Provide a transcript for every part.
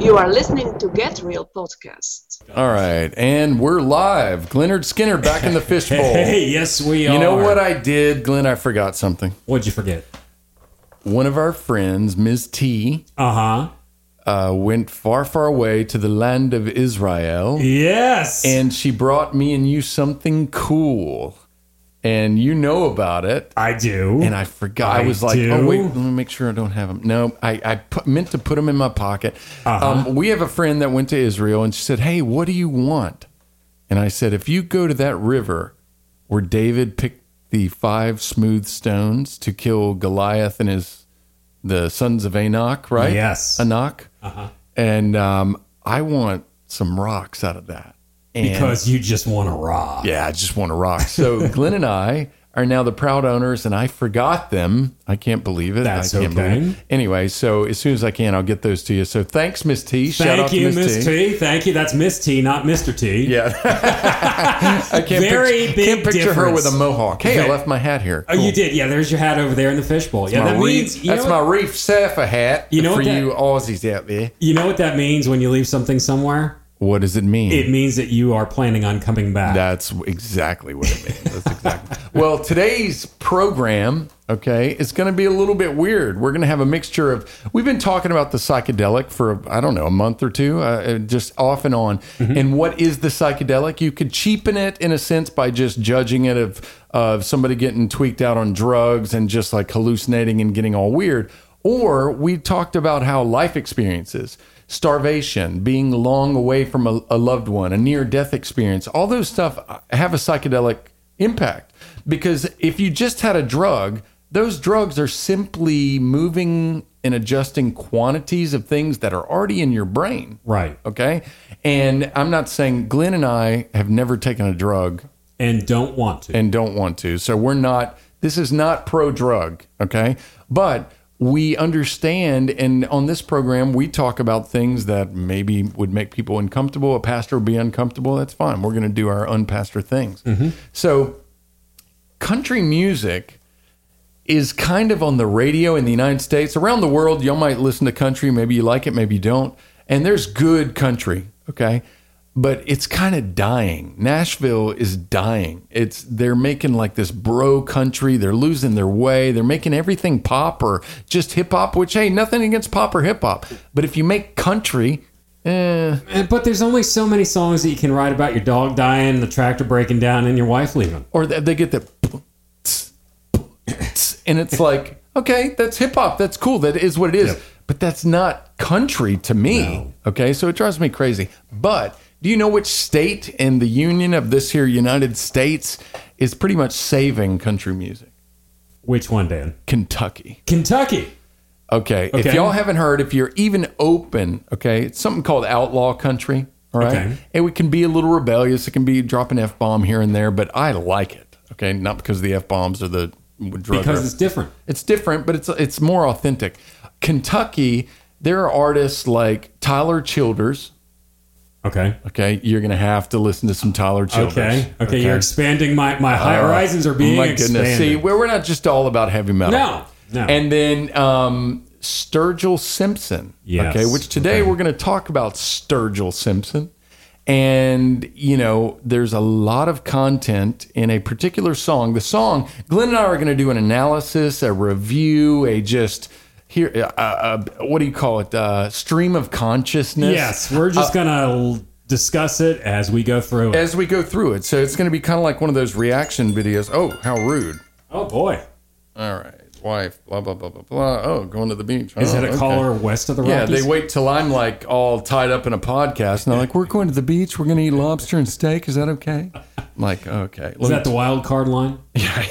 You are listening to Get Real podcast. All right, and we're live. Glennard Skinner back in the fishbowl. Hey, yes, we are. You know what I did, Glenn? I forgot something. What'd you forget? One of our friends, Ms. T, Uh huh. uh, went far, far away to the land of Israel, Yes. and she brought me and you something cool. And you know about it. I do. And I forgot. I, I was like, do. oh wait, let me make sure I don't have them. No, I, I put, meant to put them in my pocket. Uh-huh. Um, we have a friend that went to Israel, and she said, "Hey, what do you want?" And I said, "If you go to that river where David picked the five smooth stones to kill Goliath and his the sons of Anak, right? Yes. Anak. Uh-huh. And um, I want some rocks out of that. And because you just want to rock. yeah, I just want to rock. So Glenn and I are now the proud owners, and I forgot them. I can't believe it. That's I can't okay. Believe it. Anyway, so as soon as I can, I'll get those to you. So thanks, Miss T. Shout out Thank you, Miss T. Thank you. That's Miss T, not Mr. T. Yeah, I can't Very picture, big can't picture her with a mohawk. Hey, I left my hat here. Oh, you did. Yeah, there's your hat over there in the fishbowl. Yeah, that reef, means that's my reef surfer hat. You know for that- you Aussies out there. you know what that means when you leave something somewhere. What does it mean? It means that you are planning on coming back. That's exactly what it means. That's exactly. well, today's program, okay, is going to be a little bit weird. We're going to have a mixture of. We've been talking about the psychedelic for I don't know a month or two, uh, just off and on. And what is the psychedelic? You could cheapen it in a sense by just judging it of of somebody getting tweaked out on drugs and just like hallucinating and getting all weird. Or we talked about how life experiences, starvation, being long away from a, a loved one, a near death experience, all those stuff have a psychedelic impact. Because if you just had a drug, those drugs are simply moving and adjusting quantities of things that are already in your brain. right. Okay. And I'm not saying Glenn and I have never taken a drug And don't want to. and don't want to. So we're not, this is not pro drug, okay? But we understand, and on this program, we talk about things that maybe would make people uncomfortable. A pastor would be uncomfortable. That's fine. We're going to do our unpastor things. Mm-hmm. So, country music is kind of on the radio in the United States. Around the world, y'all might listen to country. Maybe you like it, maybe you don't. And there's good country, okay? But it's kind of dying. Nashville is dying. It's they're making like this bro country. They're losing their way. They're making everything pop or just hip hop, which hey, nothing against pop or hip hop. But if you make country, eh, And- but there's only so many songs that you can write about your dog dying, the tractor breaking down, and your wife leaving. or they they get the and it's like okay that's hip hop that's cool that is what it is Yep. but that's not country to me No. okay so it drives me crazy but do you know which state in the union of this here united states is pretty much saving country music Which one, Dan? kentucky Kentucky. okay, if y'all haven't heard if you're even open okay it's something called outlaw country all right Okay. and we can be a little rebellious it can be dropping f-bomb here and there but i like it okay not because the f-bombs are the drug Because it's different. it's different, but it's it's more authentic. Kentucky, there are artists like Tyler Childers. Okay. Okay, you're gonna have to listen to some Tyler Childers. Okay. Okay. You're expanding my my high horizons are being Oh my expanded. goodness! See, we're, we're not just all about heavy metal. No, no. And then um, Sturgill Simpson. Yes, Okay, which today okay. we're going to talk about Sturgill Simpson. And, you know, there's a lot of content in a particular song. The song, Glenn and I are going to do an analysis, a review, a just here, uh, uh, what do you call it? Uh, stream of consciousness. yes, we're just gonna discuss it as we go through it. As we go through it. So it's going to be kind of like one of those reaction videos. Oh, how rude. Oh boy, All right. Wife, blah, blah, blah, blah, blah. Oh, going to the beach. is Oh, it a okay. caller west of the Rockies? Yeah, they wait till I'm like all tied up in a podcast, and they're like, "We're going to the beach. We're going to eat lobster and steak. Is that okay?" I'm like, "Okay." Is that the wild card line? Yeah.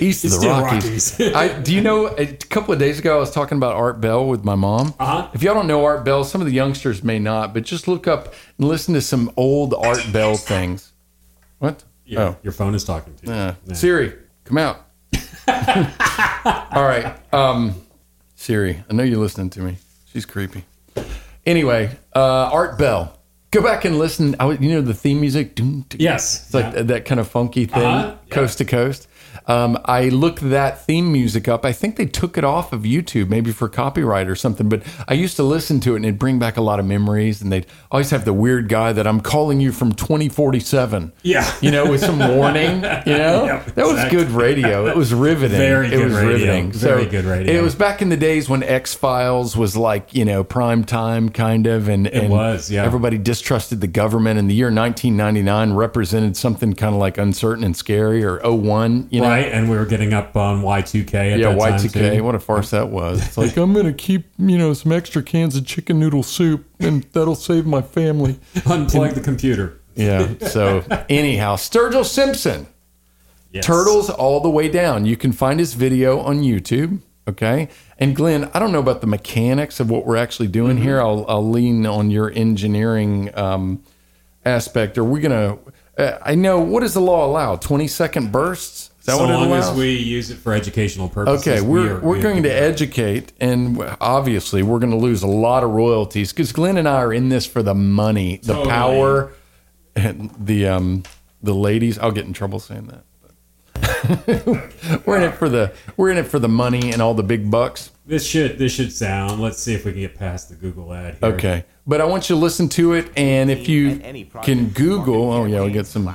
east of the Rockies? Rockies. I, do you know? A couple of days ago, I was talking about Art Bell with my mom. Uh-huh. If y'all don't know Art Bell, some of the youngsters may not, but just look up and listen to some old Art Bell things. What? Your, Oh. your phone is talking to you. Uh, Siri, come out. All right. Um, Siri, I know you're listening to me. She's creepy. Anyway, uh, Art Bell. Go back and listen. I, would- you know the theme music? Doom, doom. Yes. It's like Yeah. that kind of funky thing, Uh-huh. coast to coast. Um, I looked that theme music up. I think they took it off of YouTube, maybe for copyright or something. But I used to listen to it, and it'd bring back a lot of memories. And they'd always have the weird guy that I'm calling you from 2047. Yeah. you know, with some warning. You know, Yep, that was exactly. good radio. It was riveting. Very it good was radio. riveting. Very good radio. It was back in the days when X Files was like you know prime time kind of, and it and was, yeah. Everybody distrusted the government, and the year 1999 represented something kind of like uncertain and scary, or 01, you know. Right, and we were getting up on Y2K at Yeah, that Y2K. too. What a farce that was. It's like, I'm going to keep, you know, some extra cans of chicken noodle soup and that'll save my family. Unplug the computer. Yeah. So, anyhow, Sturgill Simpson, Yes. Turtles all the way down. You can find his video on YouTube. Okay. And Glenn, I don't know about the mechanics of what we're actually doing Mm-hmm. here. I'll, I'll lean on your engineering um, aspect. Are we going to, uh, I know, what does the law allow? 20 second bursts? That so what it long allows? as we use it for educational purposes. Okay, we we're we're we are going to educate, and obviously we're going to lose a lot of royalties because Glenn and I are in this for the money, the Totally. power, and the um the ladies. I'll get in trouble saying that. we're in it for the we're in it for the money and all the big bucks. This should this should sound. Let's see if we can get past the Google ad. Here. Okay, but I want you to listen to it, and if you At any project, can Google, oh yeah, we campaign, get some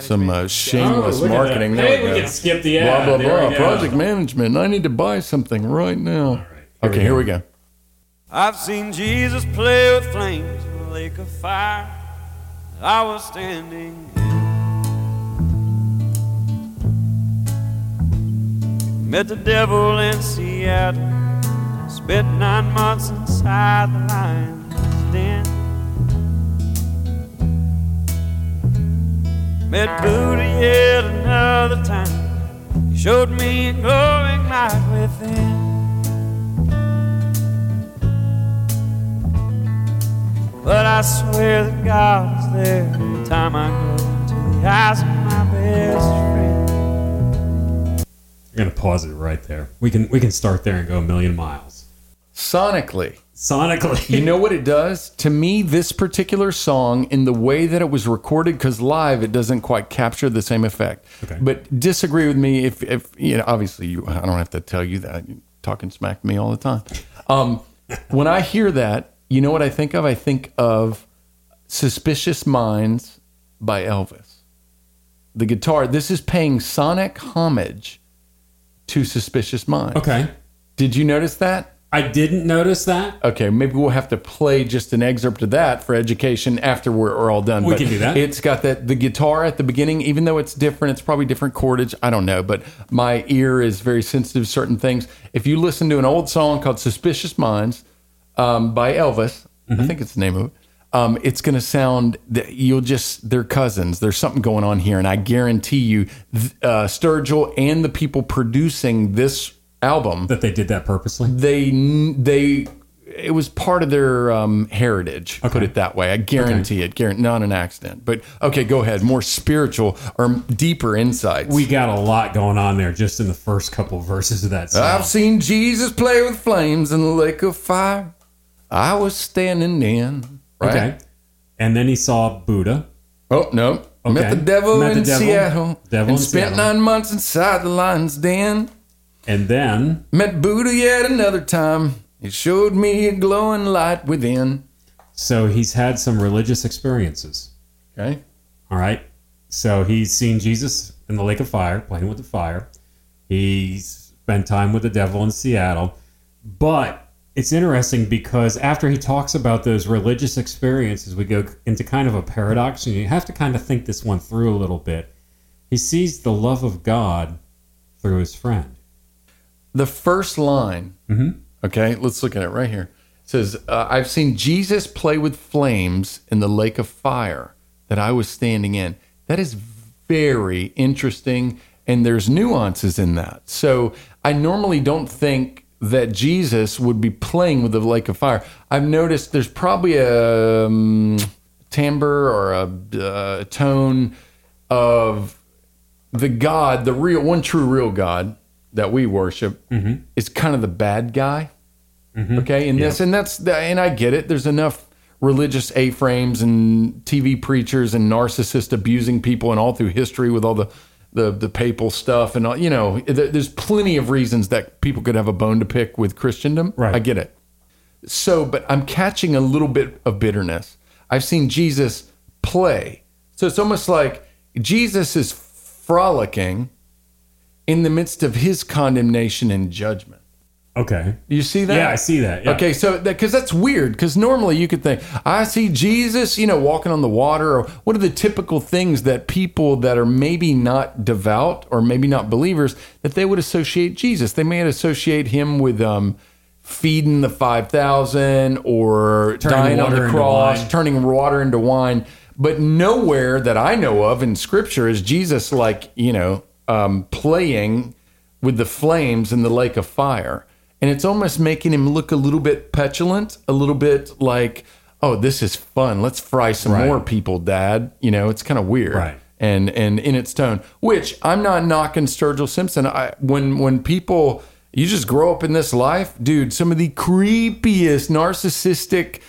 some uh, shameless Oh, marketing. that. There Hey, we we can skip the ad. blah There we blah. go. Project management. I need to buy something right now. right, here okay, we here we go. I've seen Jesus play with flames in a lake of fire. I was standing Met the devil in Seattle. Spent nine months inside the lion's den. Met Buddha yet another time. He showed me a glowing light within. But I swear that God is there every time I go to the eyes of my best friend. I'm gonna pause it right there. We can we can start there and go a million miles. Sonically, Sonically, you know what it does? To me this particular song in the way that it was recorded because live it doesn't quite capture the same effect. Okay. but disagree with me if if you know obviously you i don't have to tell you that. You're talking smack to me all the time. Um when i hear that you know what i think of? I think of suspicious minds by elvis. The guitar this is paying sonic homage to suspicious minds okay. did you notice that I didn't notice that. Okay, maybe we'll have to play just an excerpt of that for education after we're, we're all done. We but can do that. It's got that the guitar at the beginning, even though it's different, it's probably different chordage. I don't know, but my ear is very sensitive to certain things. If you listen to an old song called "Suspicious Minds" um, by Elvis, Mm-hmm. I think it's the name of it. Um, it's going to sound that you'll just they're cousins. There's something going on here, and I guarantee you, uh, Sturgill and the people producing this album That they did that purposely. they they it was part of their um, heritage. Put it that way. I guarantee it. Guarantee not an accident. But okay, go ahead. More spiritual or deeper insights. We got a lot going on there just in the first couple verses of that song. I've seen Jesus play with flames in the lake of fire. I was standing in. Right? Okay. And then he saw Buddha. Oh no. Met Okay. the devil Met the in devil. Seattle. Devil and in spent Seattle. nine months inside the lion's den. And then Met Buddha yet another time. He showed me a glowing light within. so he's had some religious experiences. Okay. All right. So he's seen Jesus in the lake of fire, playing with the fire. He's spent time with the devil in Seattle. But it's interesting because after he talks about those religious experiences, we go into kind of a paradox, and you have to kind of think this one through a little bit. He sees the love of God through his friend. the first line, okay, let's look at it right here. It says, uh, I've seen Jesus play with flames in the lake of fire that I was standing in. That is very interesting, and there's nuances in that. So I normally don't think that Jesus would be playing with the lake of fire. I've noticed there's probably a um, timbre or a uh, tone of the God, the real one true real God that we worship is kind of the bad guy. Okay, and this and that's the, and I get it. There's enough religious A-frames and TV preachers and narcissists abusing people and all through history with all the the the papal stuff and all. You know, there- there's plenty of reasons that people could have a bone to pick with Christendom. Right. I get it. So, but I'm catching a little bit of bitterness. I've seen Jesus play. So it's almost like Jesus is frolicking in the midst of his condemnation and judgment. Okay. You see that? Yeah, I see that. Yeah. Okay, so that because that's weird. Because normally you could think, I see Jesus, you know, walking on the water, or what are the typical things that people that are maybe not devout or maybe not believers that they would associate Jesus? They may associate him with um, feeding the five thousand or Turning dying on the cross, turning water into wine. But nowhere that I know of in Scripture is Jesus like you know um, playing with the flames in the lake of fire. And it's almost making him look a little bit petulant, a little bit like, oh, this is fun. Let's fry some Right. more people, Dad. You know, it's kind of weird. Right. And and in its tone, which I'm not knocking Sturgill Simpson. I when when people you just grow up in this life, dude, some of the creepiest narcissistic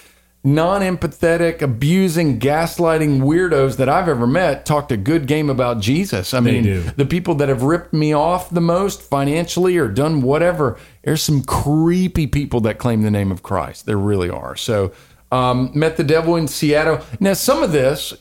non-empathetic, abusing, gaslighting weirdos that I've ever met talked a good game about Jesus. I mean, do. the people that have ripped me off the most financially or done whatever, there's some creepy people that claim the name of Christ. There really are. So, um, met the devil in Seattle. Now, some of this,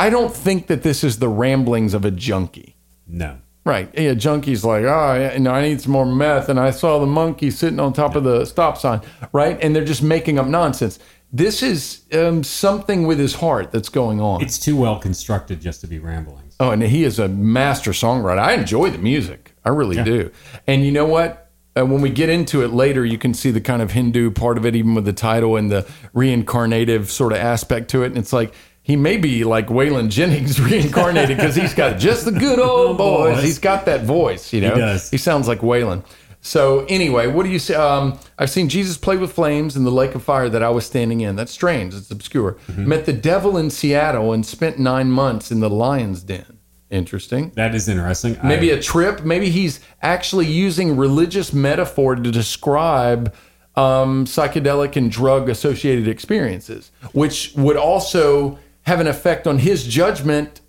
I don't think that this is the ramblings of a junkie. No. Right. Yeah, junkie's like, oh, yeah, you know, I need some more meth, and I saw the monkey sitting on top of the stop sign, right? And they're just making up nonsense. This is um, something with his heart that's going on. It's too well constructed just to be ramblings. Oh, and he is a master songwriter. I enjoy the music. I really do. And you know what? Uh, when we get into it later, you can see the kind of Hindu part of it, even with the title and the reincarnative sort of aspect to it. And it's like he may be like Waylon Jennings reincarnated because he's got just the good old boys. He's got that voice, you know. does. He sounds like Waylon. So anyway, what do you say? Um, I've seen Jesus play with flames in the lake of fire that I was standing in. That's strange. It's obscure. Mm-hmm. Met the devil in Seattle and spent nine months in the lion's den. Interesting. That is interesting. Maybe I, a trip. Maybe he's actually using religious metaphor to describe um, psychedelic and drug associated experiences, which would also have an effect on his judgment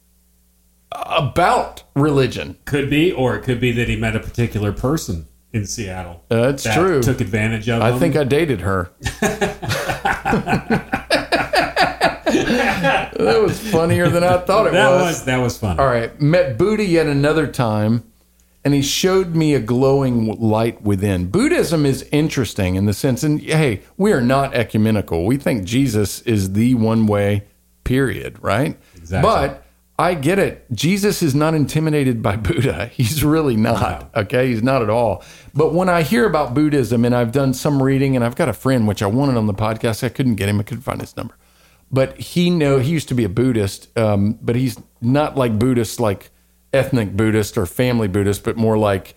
about religion. could be, or it could be that he met a particular person in Seattle. Uh, That's that true. Took advantage of I him. think I dated her. that was funnier than I thought it that was. was that was fun. All right. Met Buddha yet another time, and he showed me a glowing light within. Buddhism is interesting in the sense, and hey, we are not ecumenical. We think Jesus is the one way, period, right? Exactly. But I get it. Jesus is not intimidated by Buddha. He's really not. Okay. He's not at all. But when I hear about Buddhism, and I've done some reading, and I've got a friend, which I wanted on the podcast, I couldn't get him. I couldn't find his number but he know he used to be a Buddhist, um, but he's not like Buddhist, like ethnic Buddhist or family Buddhist, but more like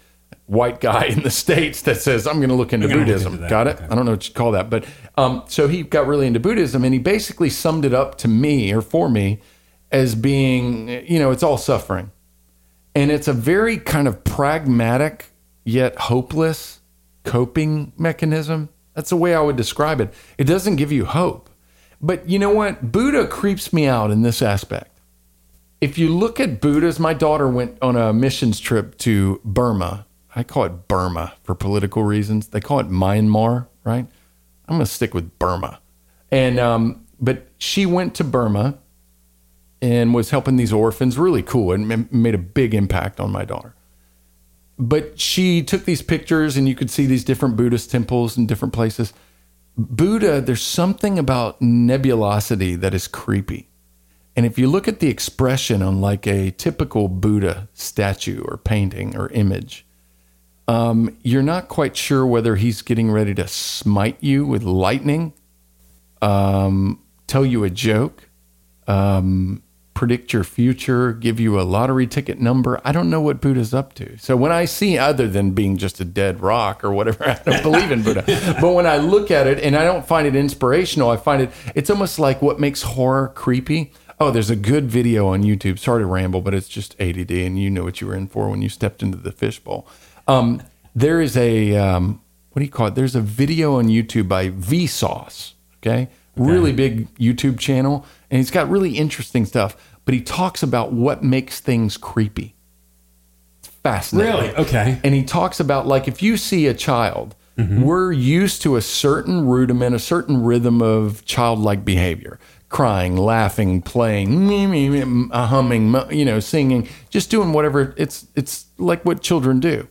white guy in the states that says I'm going to look into gonna look Buddhism. into Got it? okay. I don't know what you call that, but um, so he got really into Buddhism, and he basically summed it up to me or for me as being, you know, it's all suffering, and it's a very kind of pragmatic yet hopeless coping mechanism. That's the way I would describe it. It doesn't give you hope. But you know what? Buddha creeps me out in this aspect. If you look at Buddhas, my daughter went on a missions trip to Burma. I call it Burma for political reasons. They call it Myanmar, right? I'm going to stick with Burma. And um, but she went to Burma and was helping these orphans. Really cool, and made a big impact on my daughter but she took these pictures and you could see these different buddhist temples in different places buddha there's something about nebulosity that is creepy and if you look at the expression on like a typical buddha statue or painting or image um, you're not quite sure whether he's getting ready to smite you with lightning um, tell you a joke um, predict your future, give you a lottery ticket number. I don't know what Buddha's up to. So when I see, other than being just a dead rock or whatever, I don't believe in Buddha. But when I look at it and I don't find it inspirational, I find it, it's almost like what makes horror creepy. Oh, there's a good video on YouTube. Sorry to ramble, but it's just ADD, and you know what you were in for when you stepped into the fishbowl. Um, there is a, um, what do you call it? There's a video on YouTube by Vsauce. Okay. Really big YouTube channel. And he's got really interesting stuff. But he talks about what makes things creepy. It's fascinating. Really? Okay. And he talks about like if you see a child, we're used to a certain rudiment, a certain rhythm of childlike behavior. Crying, laughing, playing, me, me, me, humming, you know, singing, just doing whatever. It's it's like what children do.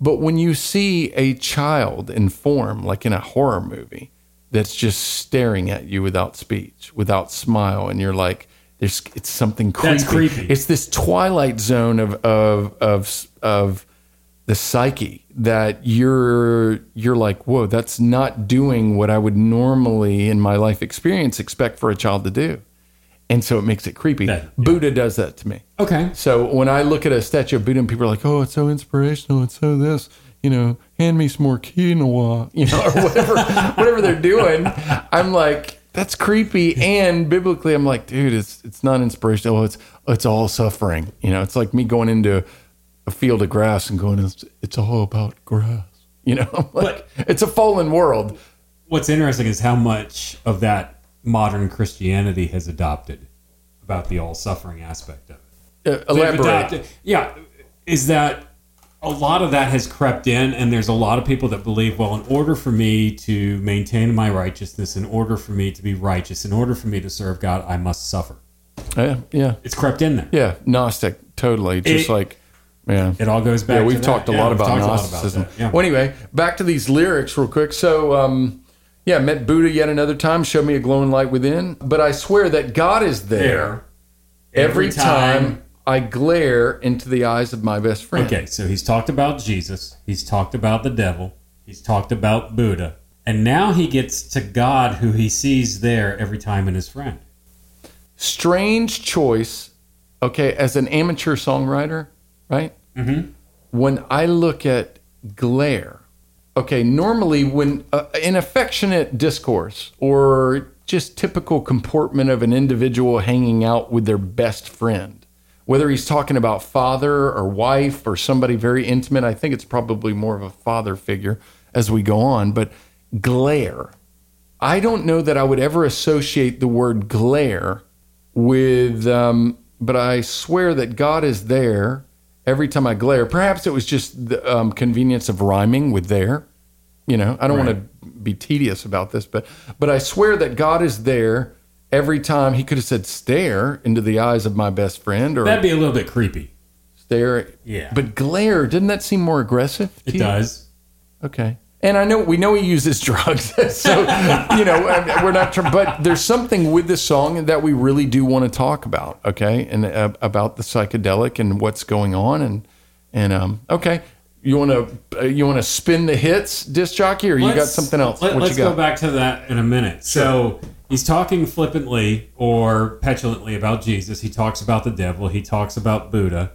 But when you see a child in form, like in a horror movie, that's just staring at you without speech, without smile, and you're like, "There's it's something creepy." That's creepy. It's this twilight zone of of of of the psyche that you're you're like, "Whoa, that's not doing what I would normally in my life experience expect for a child to do," and so it makes it creepy. That- yeah. Buddha does that to me. Okay. So when I look at a statue of Buddha and people are like, oh, it's so inspirational, it's so this, you know, hand me some more quinoa, you know, or whatever, whatever they're doing, I'm like, that's creepy. And biblically, I'm like, dude, it's it's not inspirational. Oh, It's it's all suffering. You know, it's like me going into a field of grass and going, it's, it's all about grass. You know, I'm like, it's a fallen world. What's interesting is how much of that modern Christianity has adopted about the all suffering aspect of it. Uh, elaborate. adopted- yeah, is that a lot of that has crept in, and there's a lot of people that believe, well, in order for me to maintain my righteousness, in order for me to be righteous, in order for me to serve God, I must suffer. Yeah, yeah, It's crept in there. yeah. Gnostic, totally. Just It- like, yeah. It all goes back. Yeah, to we've talked a Yeah, lot we've about talked a lot Gnosticism. that. Yeah. Well, anyway, back to these lyrics real quick. So, um, yeah, met Buddha yet another time, showed me a glowing light within. But I swear that God is there, there, every, time, I glare into the eyes of my best friend. Okay, so he's talked about Jesus, he's talked about the devil, he's talked about Buddha, and now he gets to God, who he sees there every time in his friend. Strange choice. Okay, as an amateur songwriter, right? Mm-hmm. when I look at glare, okay, normally when uh, affectionate discourse or just typical comportment of an individual hanging out with their best friend, whether he's talking about father or wife or somebody very intimate, I think it's probably more of a father figure as we go on, but glare. I don't know that I would ever associate the word glare with, um, but I swear that God is there every time I glare. Perhaps it was just the um, convenience of rhyming with there. You know, I don't want to be tedious about this, but but I swear that God is there every time. He could have said stare into the eyes of my best friend or That'd be a little bit creepy. stare. Yeah. But glare, didn't that seem more aggressive? It you? does. Okay. And I know we know he uses drugs, so you know we're not. But there's something with this song that we really do want to talk about. Okay, and uh, about the psychedelic and what's going on, and and um. Okay, you want to uh, you want to spin the hits, disc jockey, or you got Let's- something else? Let, what us you got? go back to that in a minute. So he's talking flippantly or petulantly about Jesus. He talks about the devil. He talks about Buddha.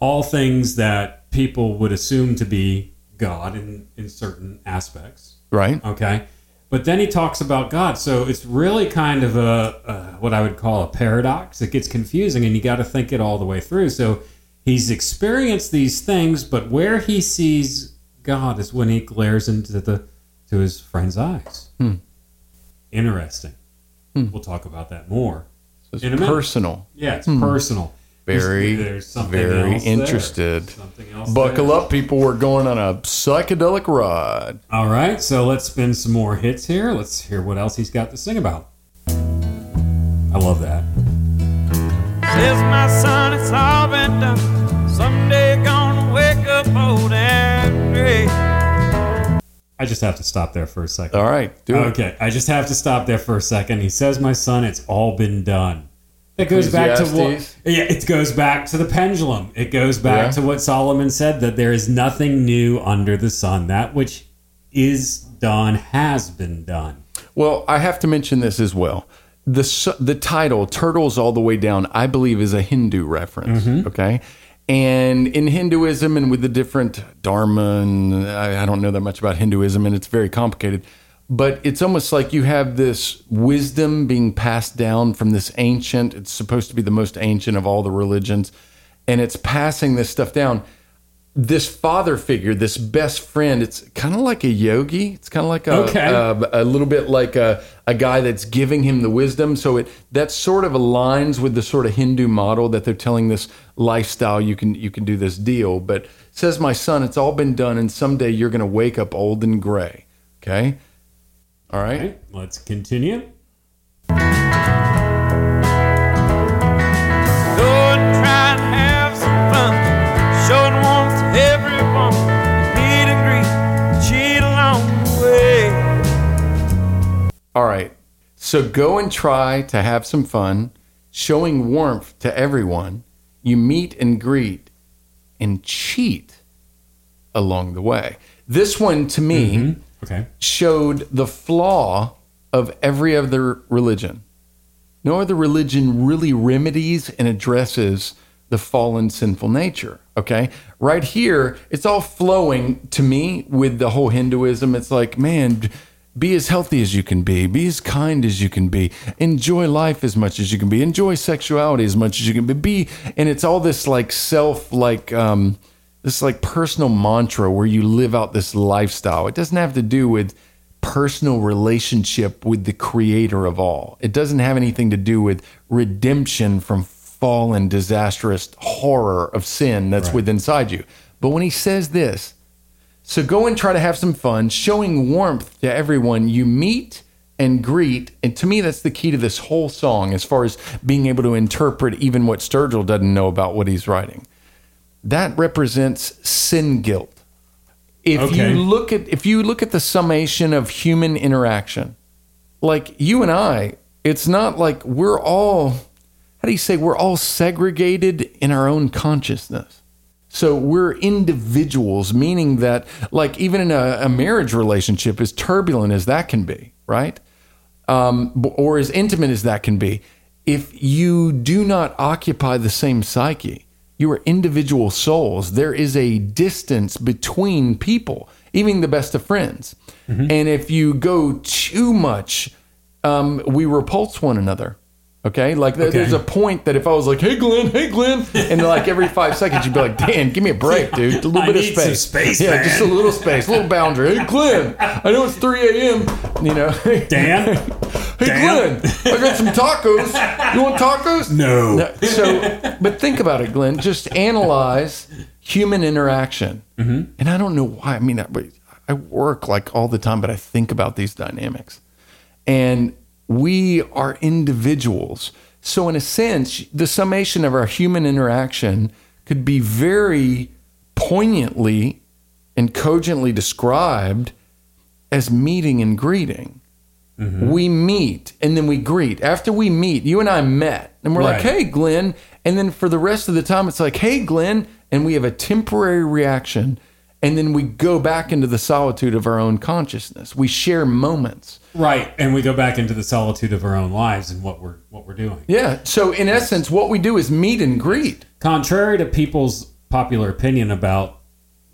All things that people would assume to be God in, in certain aspects. Right. Okay. But then he talks about God. So it's really kind of a, a what I would call a paradox. It gets confusing and you got to think it all the way through. So he's experienced these things, but where he sees God is when he glares into the to his friend's eyes. Hmm. Interesting. Hmm. We'll talk about that more. It's in personal. Yeah, it's hmm. personal. Very, There's- there's very interested. Buckle there. up, people. We're going on a psychedelic ride. All right, so let's spin some more hits here. Let's hear what else he's got to sing about. I love that. Says my son, it's all been done. Someday gonna wake up old and gray. I just have to stop there for a second. All right, do it. Okay, I just have to stop there for a second. He says, "My son, it's all been done." That goes back to what? Yeah, it goes back to the pendulum. It goes back Yeah. to what Solomon said that there is nothing new under the sun. That which is done has been done. Well, I have to mention this as well. The the title "Turtles All the Way Down" I believe is a Hindu reference. Mm-hmm. Okay, and in Hinduism and with the different dharma, and I, I don't know that much about Hinduism, and it's very complicated. But it's almost like you have this wisdom being passed down from this ancient. It's supposed to be the most ancient of all the religions, and it's passing this stuff down this father figure, this best friend, it's kind of like a yogi. It's kind of like a, Okay. a, a little bit like a, a guy that's giving him the wisdom. So it that sort of aligns with the sort of Hindu model that they're telling this lifestyle. You can you can do this deal, but says my son, it's all been done, and someday you're going to wake up old and gray. Okay, all right. Okay, let's continue. All right. So go and try to have some fun, showing warmth to everyone. You meet and greet and cheat along the way. This one to me mm-hmm. Okay. showed the flaw of every other religion. No other religion really remedies and addresses the fallen sinful nature. Okay. Right here, it's all flowing to me with the whole Hinduism. It's like, man, be as healthy as you can be, be as kind as you can be, enjoy life as much as you can be, enjoy sexuality as much as you can be. be and it's all this like self, like, um, this like personal mantra where you live out this lifestyle. It doesn't have to do with personal relationship with the creator of all. It doesn't have anything to do with redemption from fallen, disastrous horror of sin that's within inside you. But when he says this, so go and try to have some fun, showing warmth to everyone you meet and greet. And to me, that's the key to this whole song as far as being able to interpret even what Sturgill doesn't know about what he's writing. That represents sin guilt. If Okay. you look at if you look at the summation of human interaction, like you and I, it's not like we're all how do you say we're all segregated in our own consciousness. So we're individuals, meaning that, like, even in a, a marriage relationship, as turbulent as that can be, right? Um, or as intimate as that can be, if you do not occupy the same psyche, you are individual souls. There is a distance between people, even the best of friends. And if you go too much, um, we repulse one another. Okay, like Okay. there's a point that if I was like, "Hey Glenn, hey Glenn," and like every five seconds you'd be like, "Dan, give me a break, dude. A little I bit need of some space, space, yeah, man." just a little space, a little boundary." Hey Glenn, I know it's 3 a.m. You know, Dan? Hey Dan? Glenn, I got some tacos. You want tacos? No. No, So, but think about it, Glenn. Just analyze human interaction. Mm-hmm. And I don't know why. I mean, I, I work like all the time, but I think about these dynamics. And we are individuals. So, in a sense, the summation of our human interaction could be very poignantly and cogently described as meeting and greeting. Mm-hmm. We meet and then we greet. After we meet, you and I met, and we're like, hey, Glenn. And then for the rest of the time, it's like, hey, Glenn. And we have a temporary reaction. And then we go back into the solitude of our own consciousness. We share moments. Right, and we go back into the solitude of our own lives and what we're what we're doing. Yeah. So, in essence, what we do is meet and greet. Contrary to people's popular opinion about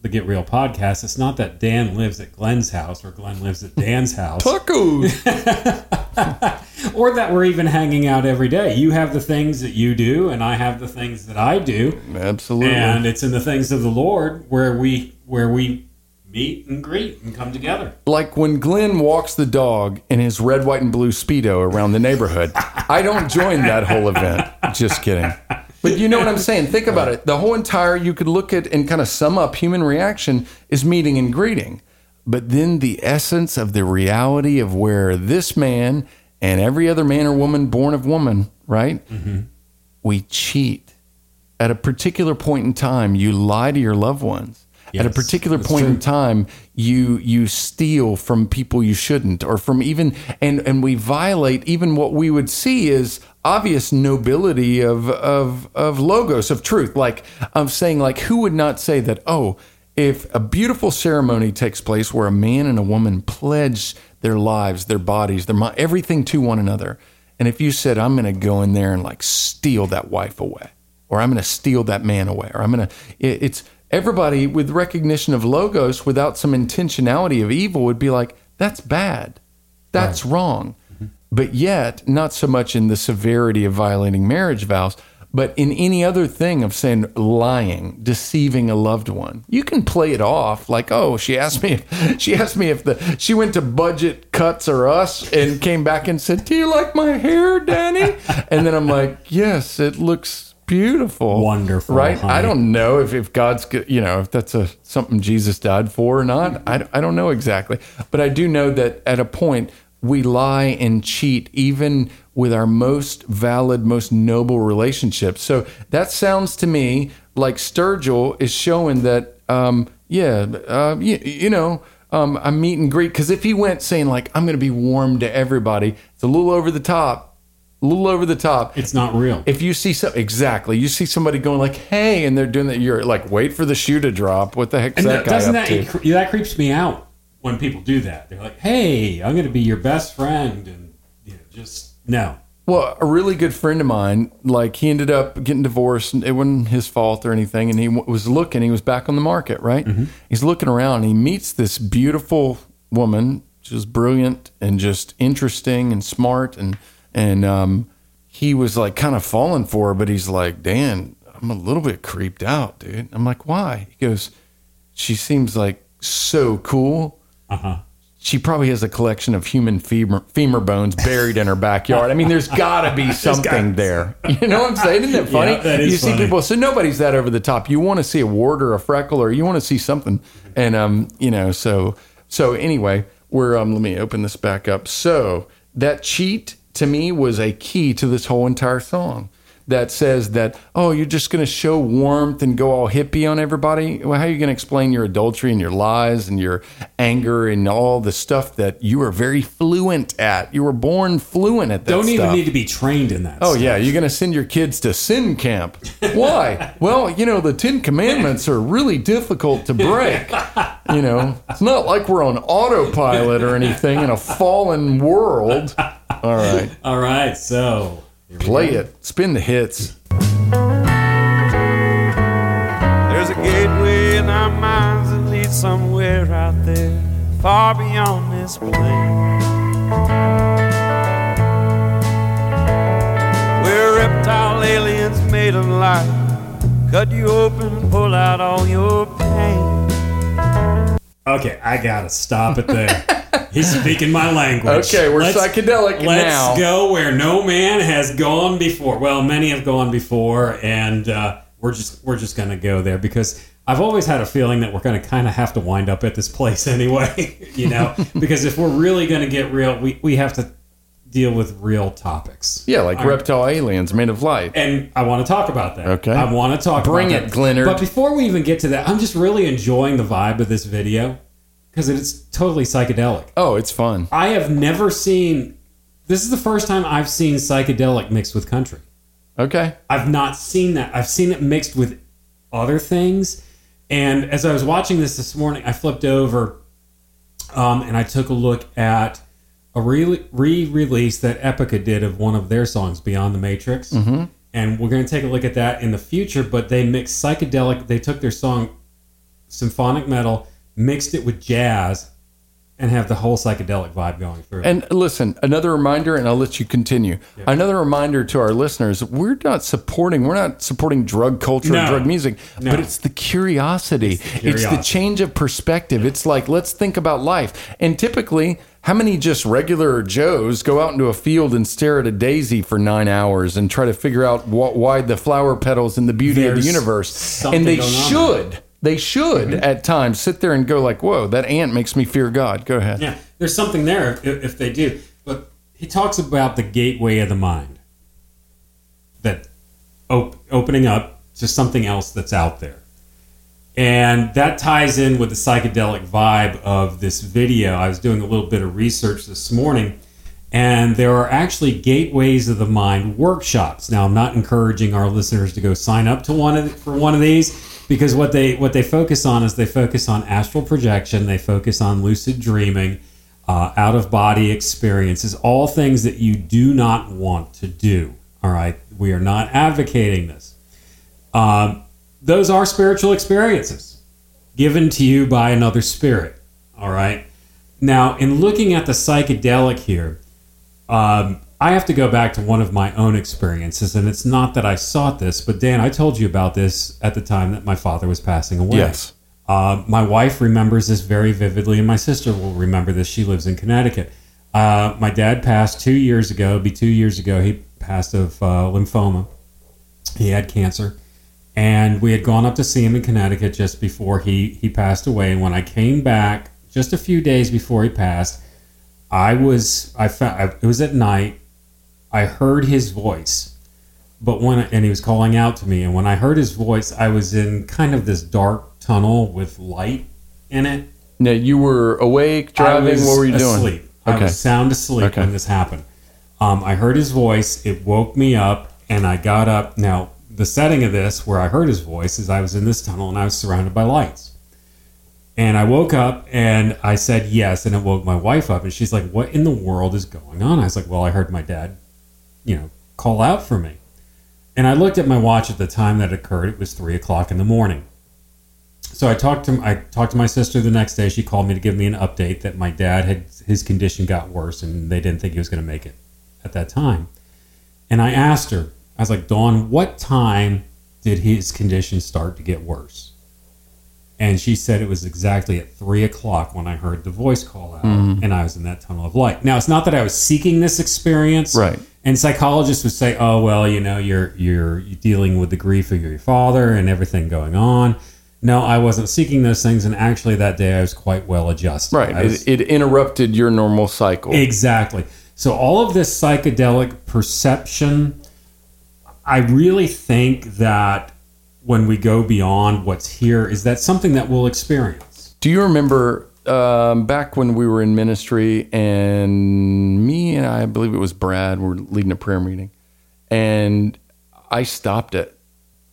the Get Real podcast, it's not that Dan lives at Glenn's house or Glenn lives at Dan's house Tacos. or that we're even hanging out every day. You have the things that you do and I have the things that I do. Absolutely. And it's in the things of the Lord where we where we meet and greet and come together. like when Glenn walks the dog in his red, white, and blue Speedo around the neighborhood, I don't join that whole event. Just kidding. But you know what I'm saying? Think about it. The whole entire, you could look at and kind of sum up human reaction is meeting and greeting. But then the essence of the reality of where this man and every other man or woman born of woman, right? Mm-hmm. We cheat. At a particular point in time, you lie to your loved ones. At a particular point in time, you you steal from people you shouldn't, or from even and and we violate even what we would see as obvious nobility of of of logos of truth. Like I'm saying, like who would not say that? Oh, if a beautiful ceremony takes place where a man and a woman pledge their lives, their bodies, their everything to one another, and if you said, "I'm going to go in there and like steal that wife away," or "I'm going to steal that man away," or "I'm going to," it's everybody with recognition of logos without some intentionality of evil would be like, "That's bad, that's wrong." But yet, not so much in the severity of violating marriage vows, But in any other thing of saying lying, deceiving a loved one, you can play it off like, oh, she asked me, if, she asked me if the she went to budget cuts or us and came back and said, "Do you like my hair, Danny?" And then I'm like, yes, it looks beautiful, Wonderful, right? honey. I don't know if if God's, you know, if that's a something Jesus died for or not. I I don't know exactly, but I do know that at a point we lie and cheat even with our most valid, most noble relationships. So that sounds to me like Sturgill is showing that, um, yeah, uh, you, you know, um, I'm meet and greet. Because if he went saying like I'm going to be warm to everybody, it's a little over the top, a little over the top. It's not real. If you see some exactly, you see somebody going like, "Hey," and they're doing that, you're like, "Wait for the shoe to drop." What the heck's and that that, guy doesn't up that to? that creeps me out when people do that. They're like, "Hey, I'm going to be your best friend," and you know, just no. Well, a really good friend of mine, like he ended up getting divorced, and it wasn't his fault or anything. And he w- was looking; he was back on the market, right? He's looking around. And he meets this beautiful woman, just brilliant and just interesting and smart, and and um, he was like kind of falling for her, but he's like, Dan, I'm a little bit creeped out, dude. I'm like, why? He goes, she seems like so cool. Uh huh. She probably has a collection of human femur, femur bones buried in her backyard. I mean, there's got to be something there. You know what I'm saying? Isn't it funny? Yeah, that is you see funny. people, so nobody's that over the top. You want to see a wart or a freckle, or you want to see something, and um, you know, so so anyway, we're um, let me open this back up. So that cheat to me was a key to this whole entire song. That says that oh you're just going to show warmth and go all hippie on everybody. Well, how are you going to explain your adultery and your lies and your anger and all the stuff that you are very fluent at? You were born fluent at that. Don't even need to be trained in that. Oh stuff. yeah, you're going to send your kids to sin camp. Why? well, you know the Ten Commandments are really difficult to break. You know, it's not like we're on autopilot or anything in a fallen world. All right, All right, so play go. it. Spin the hits. There's a gateway in our minds that leads somewhere out there, far beyond this plane. Where reptile aliens made of light cut you open, pull out all your pain. Okay, I gotta stop it there. He's speaking my language. Okay, we're Let's- psychedelic Let's now. go where no man has gone before. Well, many have gone before, and uh, we're just we're just gonna go there because I've always had a feeling that we're gonna kind of have to wind up at this place anyway. you know, because if we're really gonna get real, we we have to deal with real topics. Yeah, like right. reptile aliens made of light. And I want to talk about that. Okay. I want to talk Bring about it, that. But before we even get to that, I'm just really enjoying the vibe of this video because it's totally psychedelic. Oh, it's fun. I have never seen. This is the first time I've seen psychedelic mixed with country. Okay. I've not seen that. I've seen it mixed with other things. And as I was watching this this morning, I flipped over um, and I took a look at a re release that Epica did of one of their songs, Beyond the Matrix. Mm-hmm. And we're going to take a look at that in the future. But they mixed psychedelic, they took their song symphonic metal, mixed it with jazz, and have the whole psychedelic vibe going through. And listen, another reminder, and I'll let you continue. Another reminder to our listeners: we're not supporting, we're not supporting drug culture, No. or drug music, No. but it's the curiosity. It's the, curiosity. change of perspective. It's like let's think about life. And typically, how many just regular Joes go out into a field and stare at a daisy for nine hours and try to figure out what, why the flower petals and the beauty of the universe? And they should. They should mm-hmm. at times sit there and go like, "Whoa, that ant makes me fear God." Go ahead. Yeah, there's something there if, if they do. But he talks about the gateway of the mind, that op- opening up to something else that's out there, and that ties in with the psychedelic vibe of this video. I was doing a little bit of research this morning, and there are actually gateways of the mind workshops. Now, I'm not encouraging our listeners to go sign up to one of for one of these because what they what they focus on is they focus on astral projection, they focus on lucid dreaming, uh, out of body experiences, all things that you do not want to do. All right, we are not advocating this. Um, those are spiritual experiences given to you by another spirit. All right. Now, in looking at the psychedelic here, um, I have to go back to one of my own experiences, and it's not that I sought this, but Dan, I told you about this at the time that my father was passing away. Yes. Uh, my wife remembers this very vividly, and my sister will remember this. She lives in Connecticut. Uh, my dad passed two years ago. Be two years ago. He passed of uh, lymphoma. He had cancer, and we had gone up to see him in Connecticut just before he he passed away. And when I came back, just a few days before he passed, I was I found it was at night. I heard his voice, but when and he was calling out to me, and when I heard his voice, I was in kind of this dark tunnel with light in it. Now you were awake, driving. What were you doing? asleep. I Okay. was sound asleep Okay. when this happened. Um, I heard his voice. It woke me up, and I got up. Now, the setting of this, where I heard his voice, is I was in this tunnel and I was surrounded by lights. And I woke up and I said yes, and it woke my wife up, and she's like, "What in the world is going on?" I was like, "Well, I heard my dad, you know, call out for me." And I looked at my watch at the time that occurred. It was three o'clock in the morning. So I talked to I talked to my sister the next day. She called me to give me an update that my dad had his condition got worse and they didn't think he was going to make it at that time. And I asked her, I was like, Dawn, what time did his condition start to get worse? And she said it was exactly at three o'clock when I heard the voice call out, mm-hmm. and I was in that tunnel of light. Now, it's not that I was seeking this experience, Right. And psychologists would say, "Oh, well, you know, you're you're dealing with the grief of your father and everything going on." No, I wasn't seeking those things, and actually, that day I was quite well adjusted. Right. Was- It, it interrupted your normal cycle. Exactly. So all of this psychedelic perception, I really think that when we go beyond what's here, is that something that we'll experience. Do you remember um, back when we were in ministry and me and I, I believe it was Brad, were leading a prayer meeting, and I stopped it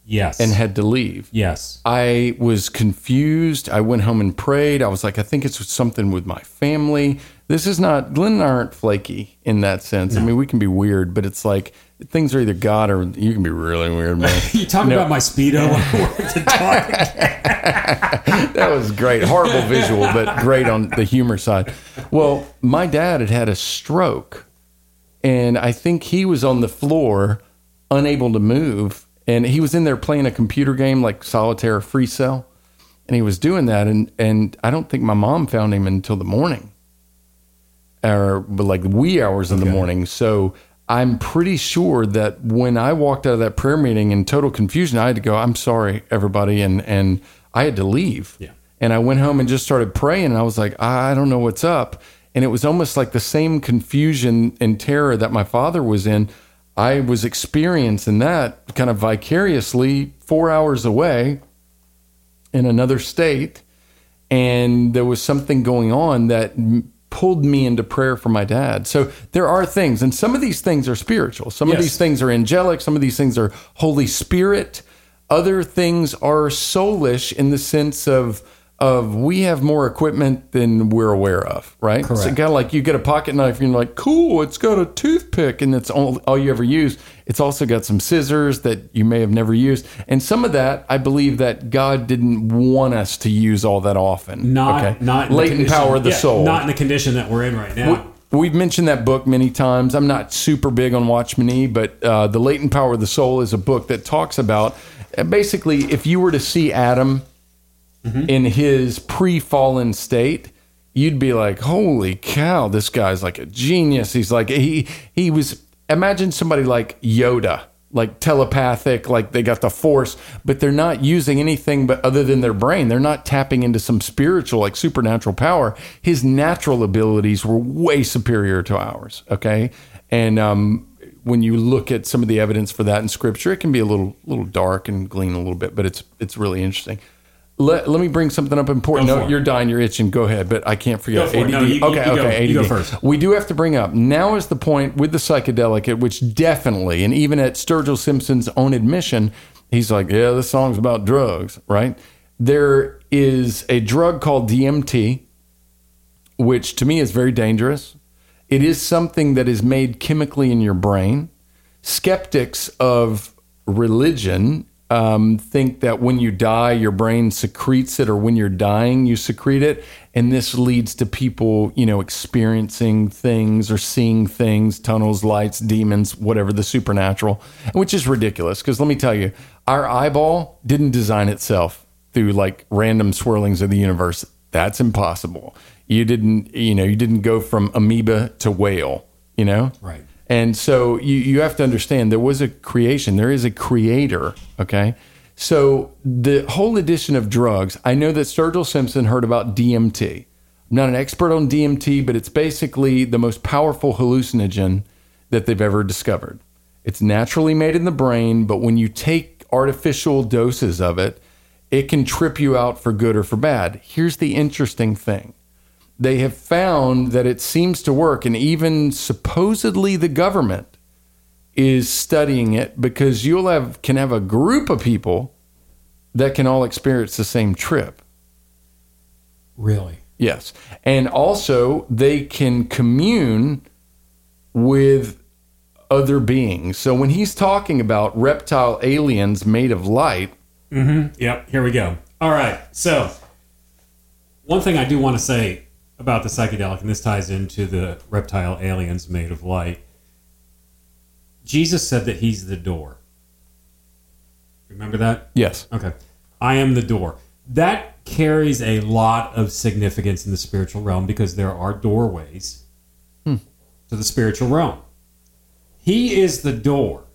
Yes. and had to leave. yes. I was confused. I went home and prayed. I was like, I think it's something with my family. This is not, Glenn and I aren't flaky in that sense. I mean, we can be weird, but it's like things are either God or you can be really weird, man. You talk No. about my speedo. that was great. Horrible visual, but great on the humor side. Well, my dad had had a stroke, and I think he was on the floor, unable to move, and he was in there playing a computer game like solitaire or free cell, and he was doing that, and and I don't think my mom found him until the morning, or but like wee hours in the morning. So. I'm pretty sure that when I walked out of that prayer meeting in total confusion, I had to go, I'm sorry, everybody. And, and I had to leave. Yeah. And I went home and just started praying. And I was like, I don't know what's up. And it was almost like the same confusion and terror that my father was in. I was experiencing that kind of vicariously four hours away in another state. And there was something going on that pulled me into prayer for my dad. So there are things, and some of these things are spiritual. Some of these things are angelic. Some of these things are Holy Spirit. Other things are soulish in the sense of of we have more equipment than we're aware of, right? Correct. So kind of like you get a pocket knife and you're like, cool, it's got a toothpick and it's all, all you ever use. It's also got some scissors that you may have never used. And some of that, I believe that God didn't want us to use all that often. Not Okay? not in the latent power of the yeah, soul. Not in the condition that we're in right now. We- We've mentioned that book many times. I'm not super big on Watchman Nee, but uh, The Latent Power of the Soul is a book that talks about uh, basically if you were to see Adam in his pre fallen state, you'd be like, holy cow, this guy's like a genius. He's like, he, he was, imagine somebody like Yoda. Like telepathic, like they got the force, but they're not using anything but other than their brain. They're not tapping into some spiritual, like supernatural power. His natural abilities were way superior to ours. Okay, and um, when you look at some of the evidence for that in Scripture, it can be a little little dark and glean a little bit, but it's it's really interesting. Let, let me bring something up important. Go No, you're dying, you're itching. Go ahead, but I can't forget. Go for it. No, you- you- okay, go- okay. you go first. We do have to bring up now is the point with the psychedelic, at which definitely, and even at Sturgill Simpson's own admission, he's like, "Yeah, this song's about drugs, right?" There is a drug called DMT, which to me is very dangerous. It is something that is made chemically in your brain. Skeptics of religion um, think that when you die, your brain secretes it, or when you're dying, you secrete it. And this leads to people, you know, experiencing things or seeing things, tunnels, lights, demons, whatever, the supernatural, which is ridiculous. Because let me tell you, our eyeball didn't design itself through like random swirlings of the universe. That's impossible. You didn't, you know, you didn't go from amoeba to whale, you know? Right. And so you, you have to understand there was a creation, there is a creator. Okay. So the whole addition of drugs, I know that Sturgill Simpson heard about DMT. I'm not an expert on DMT, but it's basically the most powerful hallucinogen that they've ever discovered. It's naturally made in the brain, but when you take artificial doses of it, it can trip you out for good or for bad. Here's the interesting thing they have found that it seems to work, and even supposedly the government is studying it because you'll have can have a group of people that can all experience the same trip. Really? Yes. And also they can commune with other beings. So when he's talking about reptile aliens made of light, mm-hmm. Yep, here we go. All right. So, one thing I do want to say about the psychedelic, and this ties into the reptile aliens made of light. Jesus said that he's the door. Remember that? yes. Okay. I am the door. That carries a lot of significance in the spiritual realm because there are doorways hmm. to the spiritual realm. He is the door.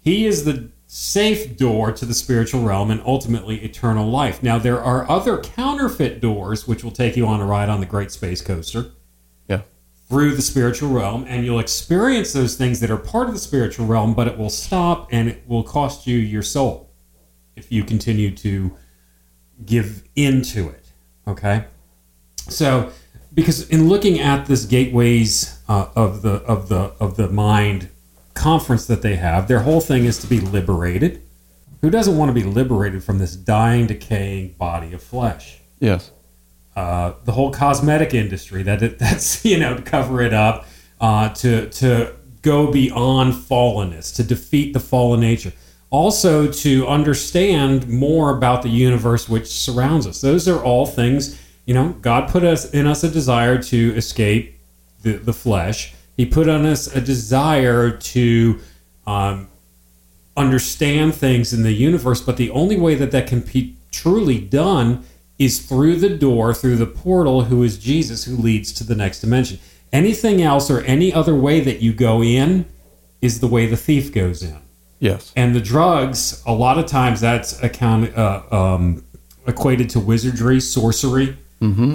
He is the safe door to the spiritual realm and ultimately eternal life. Now, there are other counterfeit doors which will take you on a ride on the Great Space Coaster. Through the spiritual realm, and you'll experience those things that are part of the spiritual realm, but it will stop and it will cost you your soul if you continue to give into it. Okay, so because in looking at this gateways uh, of the of the of the mind conference that they have, their whole thing is to be liberated. Who doesn't want to be liberated from this dying, decaying body of flesh? Yes. Uh, the whole cosmetic industry that that's you know to cover it up uh, to to go beyond fallenness to defeat the fallen nature. Also to understand more about the universe which surrounds us. Those are all things you know god put us in us a desire to escape the, the flesh. He put on us a desire to um, understand things in the universe, but the only way that that can be truly done is through the door, through the portal, who is Jesus, who leads to the next dimension. Anything else or any other way that you go in is the way the thief goes in. Yes. And the drugs, a lot of times that's account, uh, um, equated to wizardry, sorcery.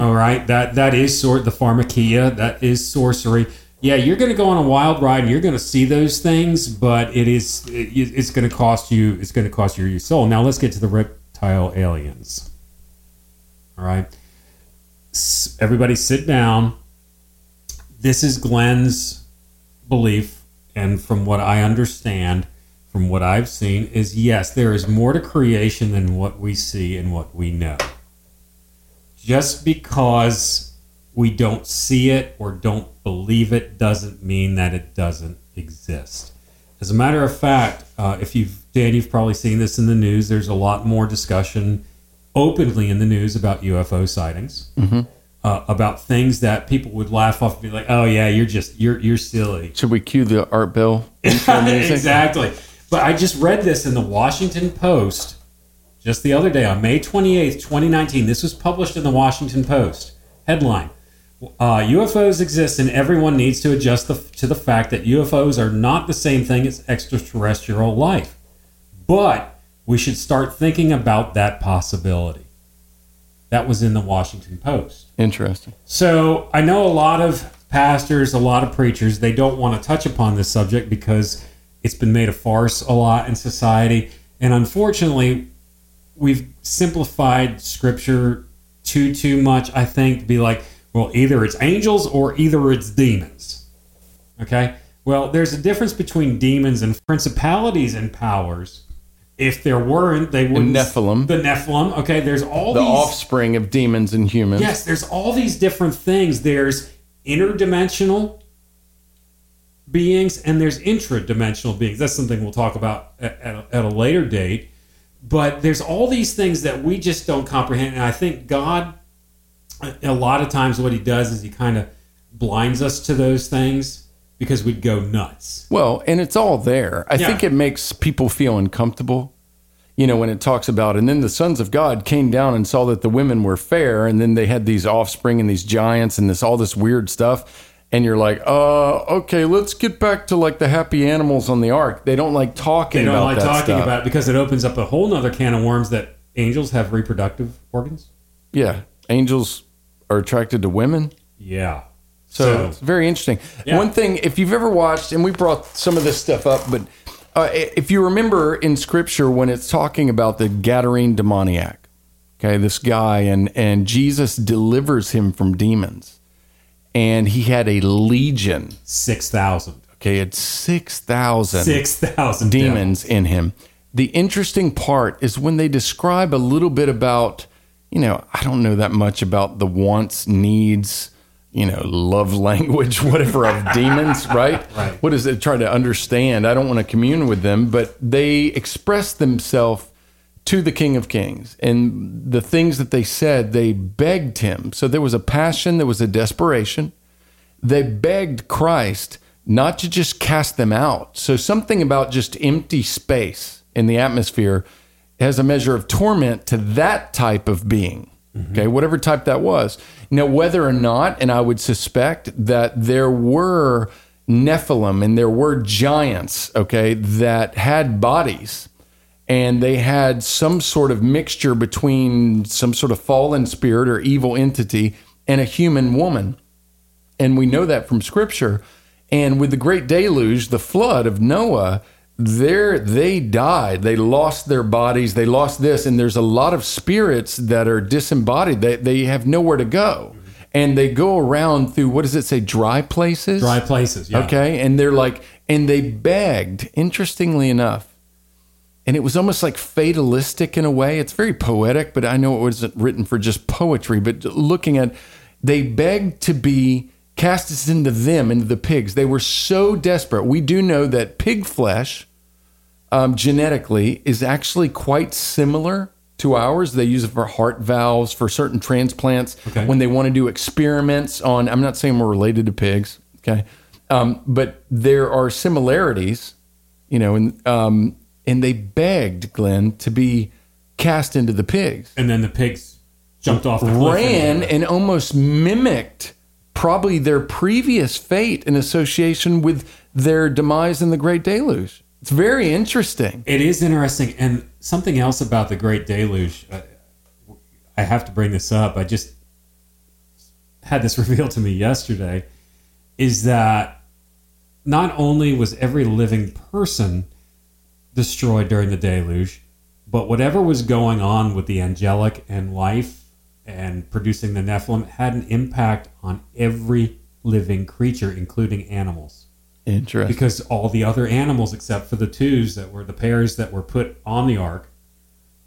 All right, that that is sort the pharmakeia. That is sorcery. Yeah, you're going to go on a wild ride and you're going to see those things, but it is it, it's going to cost you. It's going to cost you your soul. Now let's get to the reptile aliens. All right, everybody, sit down. This is Glenn's belief, and from what I understand, from what I've seen, is yes, there is more to creation than what we see and what we know. Just because we don't see it or don't believe it doesn't mean that it doesn't exist. As a matter of fact, uh, if you've Dan, you've probably seen this in the news. There's a lot more discussion openly in the news about UFO sightings, uh, about things that people would laugh off and be like, "Oh yeah, you're just you're you're silly." Should we cue the Art Bell exactly. But I just read this in the Washington Post just the other day on May 28th, 2019. This was published in the Washington Post. Headline uh, UFOs exist and everyone needs to adjust the, to the fact that UFOs are not the same thing as extraterrestrial life. But we should start thinking about that possibility. That was in the Washington Post. Interesting. So I know a lot of pastors, a lot of preachers, they don't want to touch upon this subject because it's been made a farce a lot in society. And unfortunately, we've simplified scripture too too much, I think, to be like, well, either it's angels or either it's demons. Okay? Well, there's a difference between demons and principalities and powers. If there weren't, they wouldn't. Nephilim. The Nephilim. Okay, there's all The these. offspring of demons and humans. Yes, there's all these different things. There's interdimensional beings and there's intradimensional beings. That's something we'll talk about at, at, a, at a later date. but there's all these things that we just don't comprehend. And I think God, a lot of times, what He does is He kind of blinds us to those things because we'd go nuts. Well, and it's all there. I Yeah. think it makes people feel uncomfortable. You know, when it talks about, and then the sons of God came down and saw that the women were fair, and then they had these offspring and these giants and this all this weird stuff. And you're like, uh, okay, let's get back to like the happy animals on the ark. They don't like talking They don't about like talking stuff. about it because it opens up a whole nother can of worms that angels have reproductive organs. Yeah, angels are attracted to women. Yeah. So, it's very interesting. Yeah. One thing, if you've ever watched, and we brought some of this stuff up, but uh, if you remember in Scripture when it's talking about the Gadarene demoniac, okay, this guy, and and Jesus delivers him from demons, and he had a legion. six thousand. Okay, it's six thousand Six thousand demons in him. The interesting part is when they describe a little bit about, you know, I don't know that much about the wants, needs, you know, love language, whatever of demons, right? Right. What is it? Try to understand. I don't want to commune with them, but they express themselves to the King of Kings. And the things that they said, they begged him. So there was a passion, there was a desperation they begged Christ not to just cast them out. So something about just empty space in the atmosphere has a measure of torment to that type of being. Mm-hmm. Okay, whatever type that was. Now, whether or not, and I would suspect that there were Nephilim and there were giants, okay, that had bodies and they had some sort of mixture between some sort of fallen spirit or evil entity and a human woman. And we know that from scripture. And with the great deluge the flood of noah there they died they lost their bodies they lost this and there's a lot of spirits that are disembodied they, they have nowhere to go and they go around through what does it say dry places Dry places. Yeah. Okay. And they're like, and they begged, interestingly enough, and it was almost like fatalistic in a way. It's very poetic, but I know it wasn't written for just poetry. But looking at, they begged to be cast us into them, into the pigs. They were so desperate. We do know that pig flesh, um, genetically, is actually quite similar to ours. They use it for heart valves, for certain transplants. Okay. When they want to do experiments on, I'm not saying we're related to pigs, okay, um, but there are similarities, you know, and um, and they begged Glenn to be cast into the pigs. And then the pigs jumped off the cliff. Ran and almost mimicked probably their previous fate in association with their demise in the Great Deluge. It's very interesting. It is interesting, and something else about the Great Deluge. uh, I have to bring this up. I just had this revealed to me yesterday. Is that not only was every living person destroyed during the deluge, but whatever was going on with the angelic and life and producing the Nephilim had an impact on every living creature, including animals Interesting. because all the other animals except for the twos that were the pairs that were put on the ark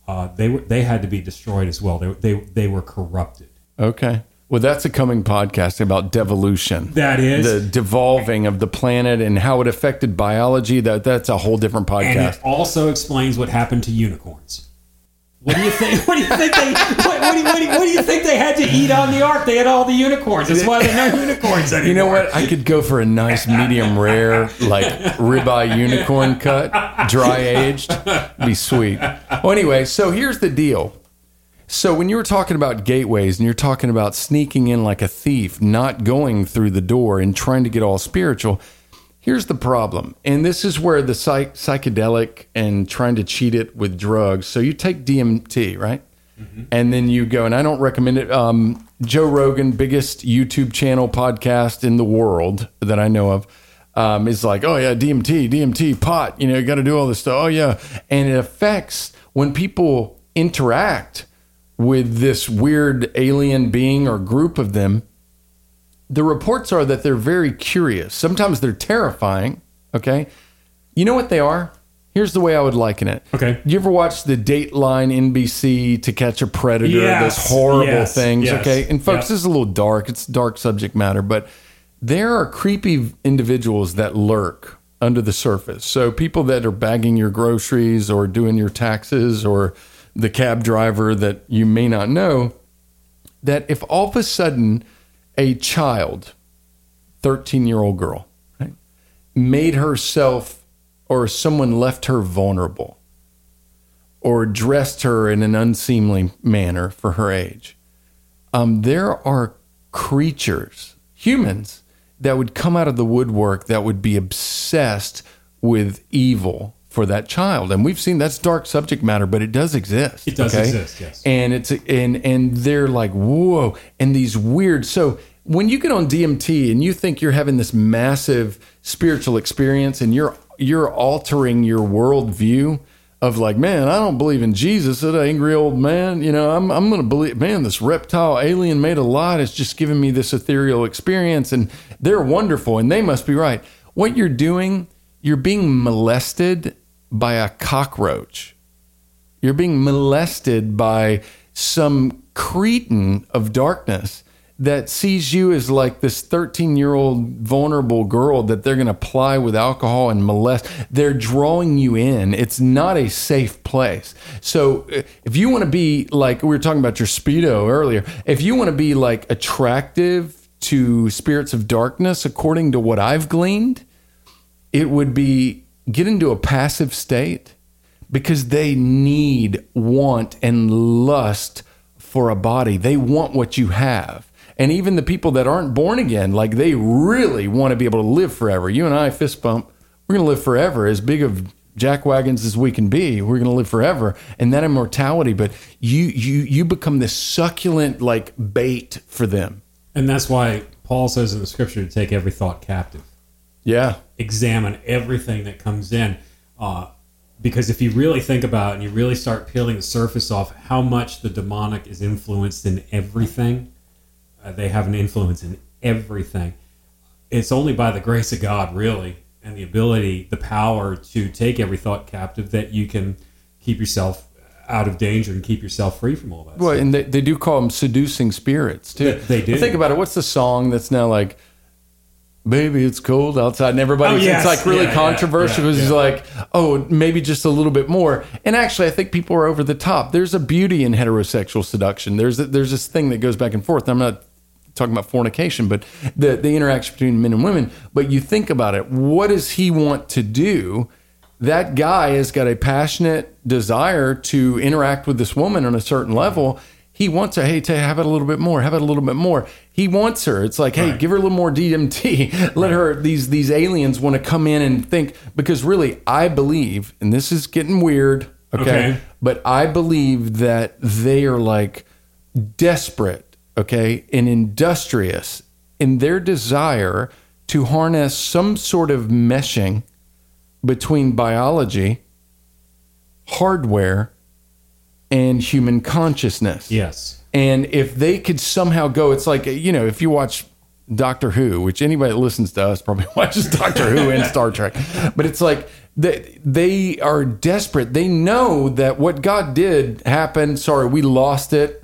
uh, they were they had to be destroyed as well they, they they were corrupted Okay. Well, that's a coming podcast about devolution. that is the devolving of the planet and how it affected biology. That that's a whole different and podcast. it also explains what happened to unicorns what do you think what do you think they what, what, do you, what, do you, what do you think they had to eat on the ark they had all the unicorns that's why they're no unicorns anymore You know what? I could go for a nice medium rare, like ribeye unicorn cut, dry aged. Be sweet. Well, anyway, so here's the deal. So when you were talking about gateways and you're talking about sneaking in like a thief, not going through the door and trying to get all spiritual, here's the problem. And this is where the psych- psychedelic and trying to cheat it with drugs. So you take DMT, right? and then you go and i don't recommend it um, joe rogan biggest youtube channel podcast in the world that i know of um, is like oh yeah dmt dmt pot you know you got to do all this stuff oh yeah and it affects when people interact with this weird alien being or group of them the reports are that they're very curious sometimes they're terrifying okay you know what they are here's the way i would liken it Okay. you ever watch the Dateline NBC to catch a predator? Yes, Those horrible yes, things. yes. Okay. And folks, this is a little dark. It's dark subject matter, but there are creepy individuals that lurk under the surface. So people that are bagging your groceries or doing your taxes or the cab driver that you may not know, that if all of a sudden a child, 13 year old girl, right, made herself or someone left her vulnerable or dressed her in an unseemly manner for her age, um, there are creatures, humans, that would come out of the woodwork that would be obsessed with evil for that child. And we've seen that's dark subject matter, but it does exist. It does exist, yes. And it's and and they're like, whoa, and these weird so when you get on DMT and you think you're having this massive spiritual experience and you're you're altering your worldview of like, man, I don't believe in Jesus, that angry old man. You know, I'm I'm gonna believe, man, this reptile alien made a lot is just giving me this ethereal experience, and they're wonderful, and they must be right. What you're doing, you're being molested by a cockroach. You're being molested by some cretin of darkness that sees you as like this 13 year old vulnerable girl that they're going to ply with alcohol and molest. They're drawing you in. It's not a safe place. So if you want to be like, we were talking about your Speedo earlier, if you want to be like attractive to spirits of darkness, according to what I've gleaned, it would be get into a passive state because they need, want, and lust for a body. They want what you have. And even the people that aren't born again, like they really want to be able to live forever. You and I fist bump, we're going to live forever, as big of jack wagons as we can be. We're going to live forever, and that immortality. But you, you, you become this succulent like bait for them. And that's why Paul says in the scripture to take every thought captive. Yeah, examine everything that comes in. Uh, because if you really think about it and you really start peeling the surface off how much the demonic is influenced in everything, uh, they have an influence in everything. It's only by the grace of God, really, and the ability, the power to take every thought captive that you can keep yourself out of danger and keep yourself free from all that. Well, stuff. and they, they do call them seducing spirits too. They- they do. Think about it. What's the song that's now like, "Baby, it's cold outside," and everybody, Oh, yes. it's like really Yeah, yeah, controversial yeah, because he's yeah. like, "Oh, maybe just a little bit more." And actually, I think people are over the top. There's a beauty in heterosexual seduction. There's a, there's this thing that goes back and forth. I'm not talking about fornication, but the the interaction between men and women. But you think about it. What does he want to do? that guy has got a passionate desire to interact with this woman on a certain level. He wants her, hey, to have it a little bit more, have it a little bit more. He wants her. It's like, hey, Right. give her a little more DMT. Let her these these aliens want to come in and think because really, I believe, and this is getting weird, okay, Okay. but I believe that they are like desperate, okay, and industrious in their desire to harness some sort of meshing between biology, hardware, and human consciousness. yes. And if they could somehow go, it's like, you know, if you watch Doctor Who, which anybody that listens to us probably watches Doctor Who and Star Trek, but it's like they, they are desperate. They know that what God did happened. Sorry, we lost it.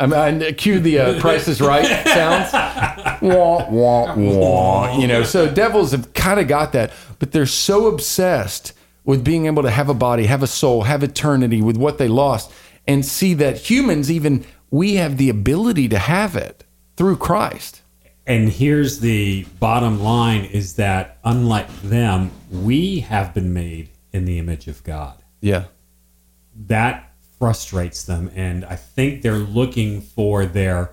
I mean, I cue the uh, Price is Right sounds. wah, wah, wah. You know, so devils have kind of got that, but they're so obsessed with being able to have a body, have a soul, have eternity with what they lost, and see that humans, even we have the ability to have it through Christ. And here's the bottom line is that unlike them, we have been made in the image of God. Yeah. That frustrates them. And I think they're looking for their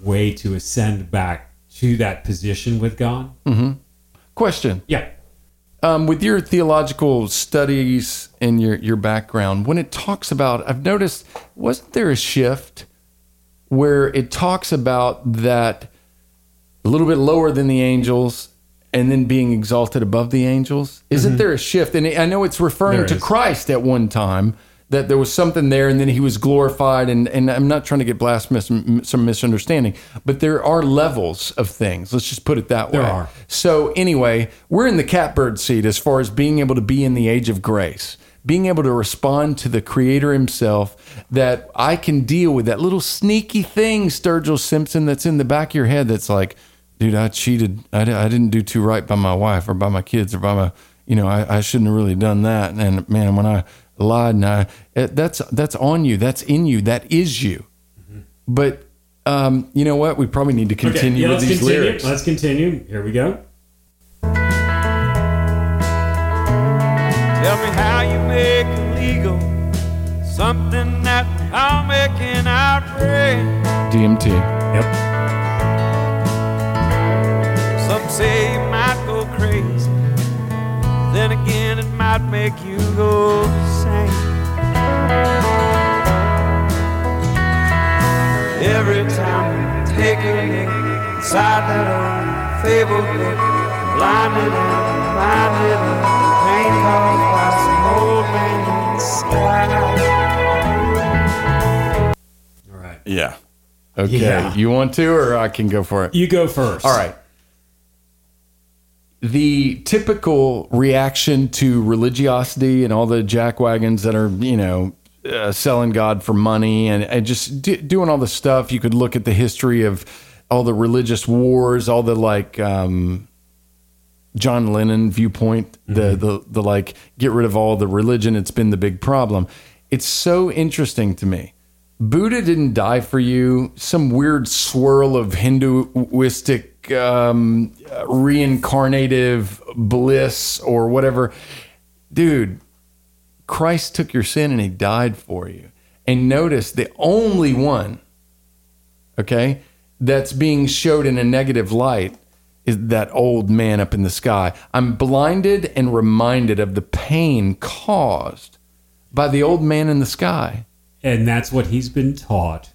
way to ascend back to that position with God. Mm-hmm. Question. Yeah. Um, with your theological studies and your, your background, when it talks about, I've noticed, wasn't there a shift where it talks about that a little bit lower than the angels and then being exalted above the angels? Isn't there a shift? And I know it's referring There to is. Christ at one time that there was something there and then he was glorified. And, and I'm not trying to get blasphemous, some misunderstanding, but there are levels of things. Let's just put it that way. There are. So anyway, we're in the catbird seat as far as being able to be in the age of grace, being able to respond to the Creator Himself. That I can deal with that little sneaky thing, Sturgill Simpson, that's in the back of your head. That's like, dude, I cheated. I, I didn't do too right by my wife or by my kids or by my, you know, I, I shouldn't have really done that. And man, when I lied and I, that's, that's on you. That's in you. That is you. But, um, you know what? We probably need to continue yeah, with these continue. lyrics. Let's continue. Here we go. Tell me how you make illegal something that I'll make an outrage. DMT. Yep. Some say you might go crazy. Then again, it might make you go insane. Every time you take a look inside that old fabled book, blinded and reminded of the pain caused by some old man in the sky. All right. Yeah. Okay. Yeah. You want to, or I can go for it? You go first. All right. The typical reaction to religiosity and all the jackwagons that are, you know, uh, selling God for money and, and just d- doing all the stuff. You could look at the history of all the religious wars, all the like um, John Lennon viewpoint, the, the the like get rid of all the religion. It's been the big problem. It's so interesting to me. Buddha didn't die for you. Some weird swirl of Hinduistic um, reincarnative bliss or whatever. Dude, Christ took your sin and he died for you. And notice the only one, okay, that's being showed in a negative light is that old man up in the sky. I'm blinded and reminded of the pain caused by the old man in the sky. And that's what he's been taught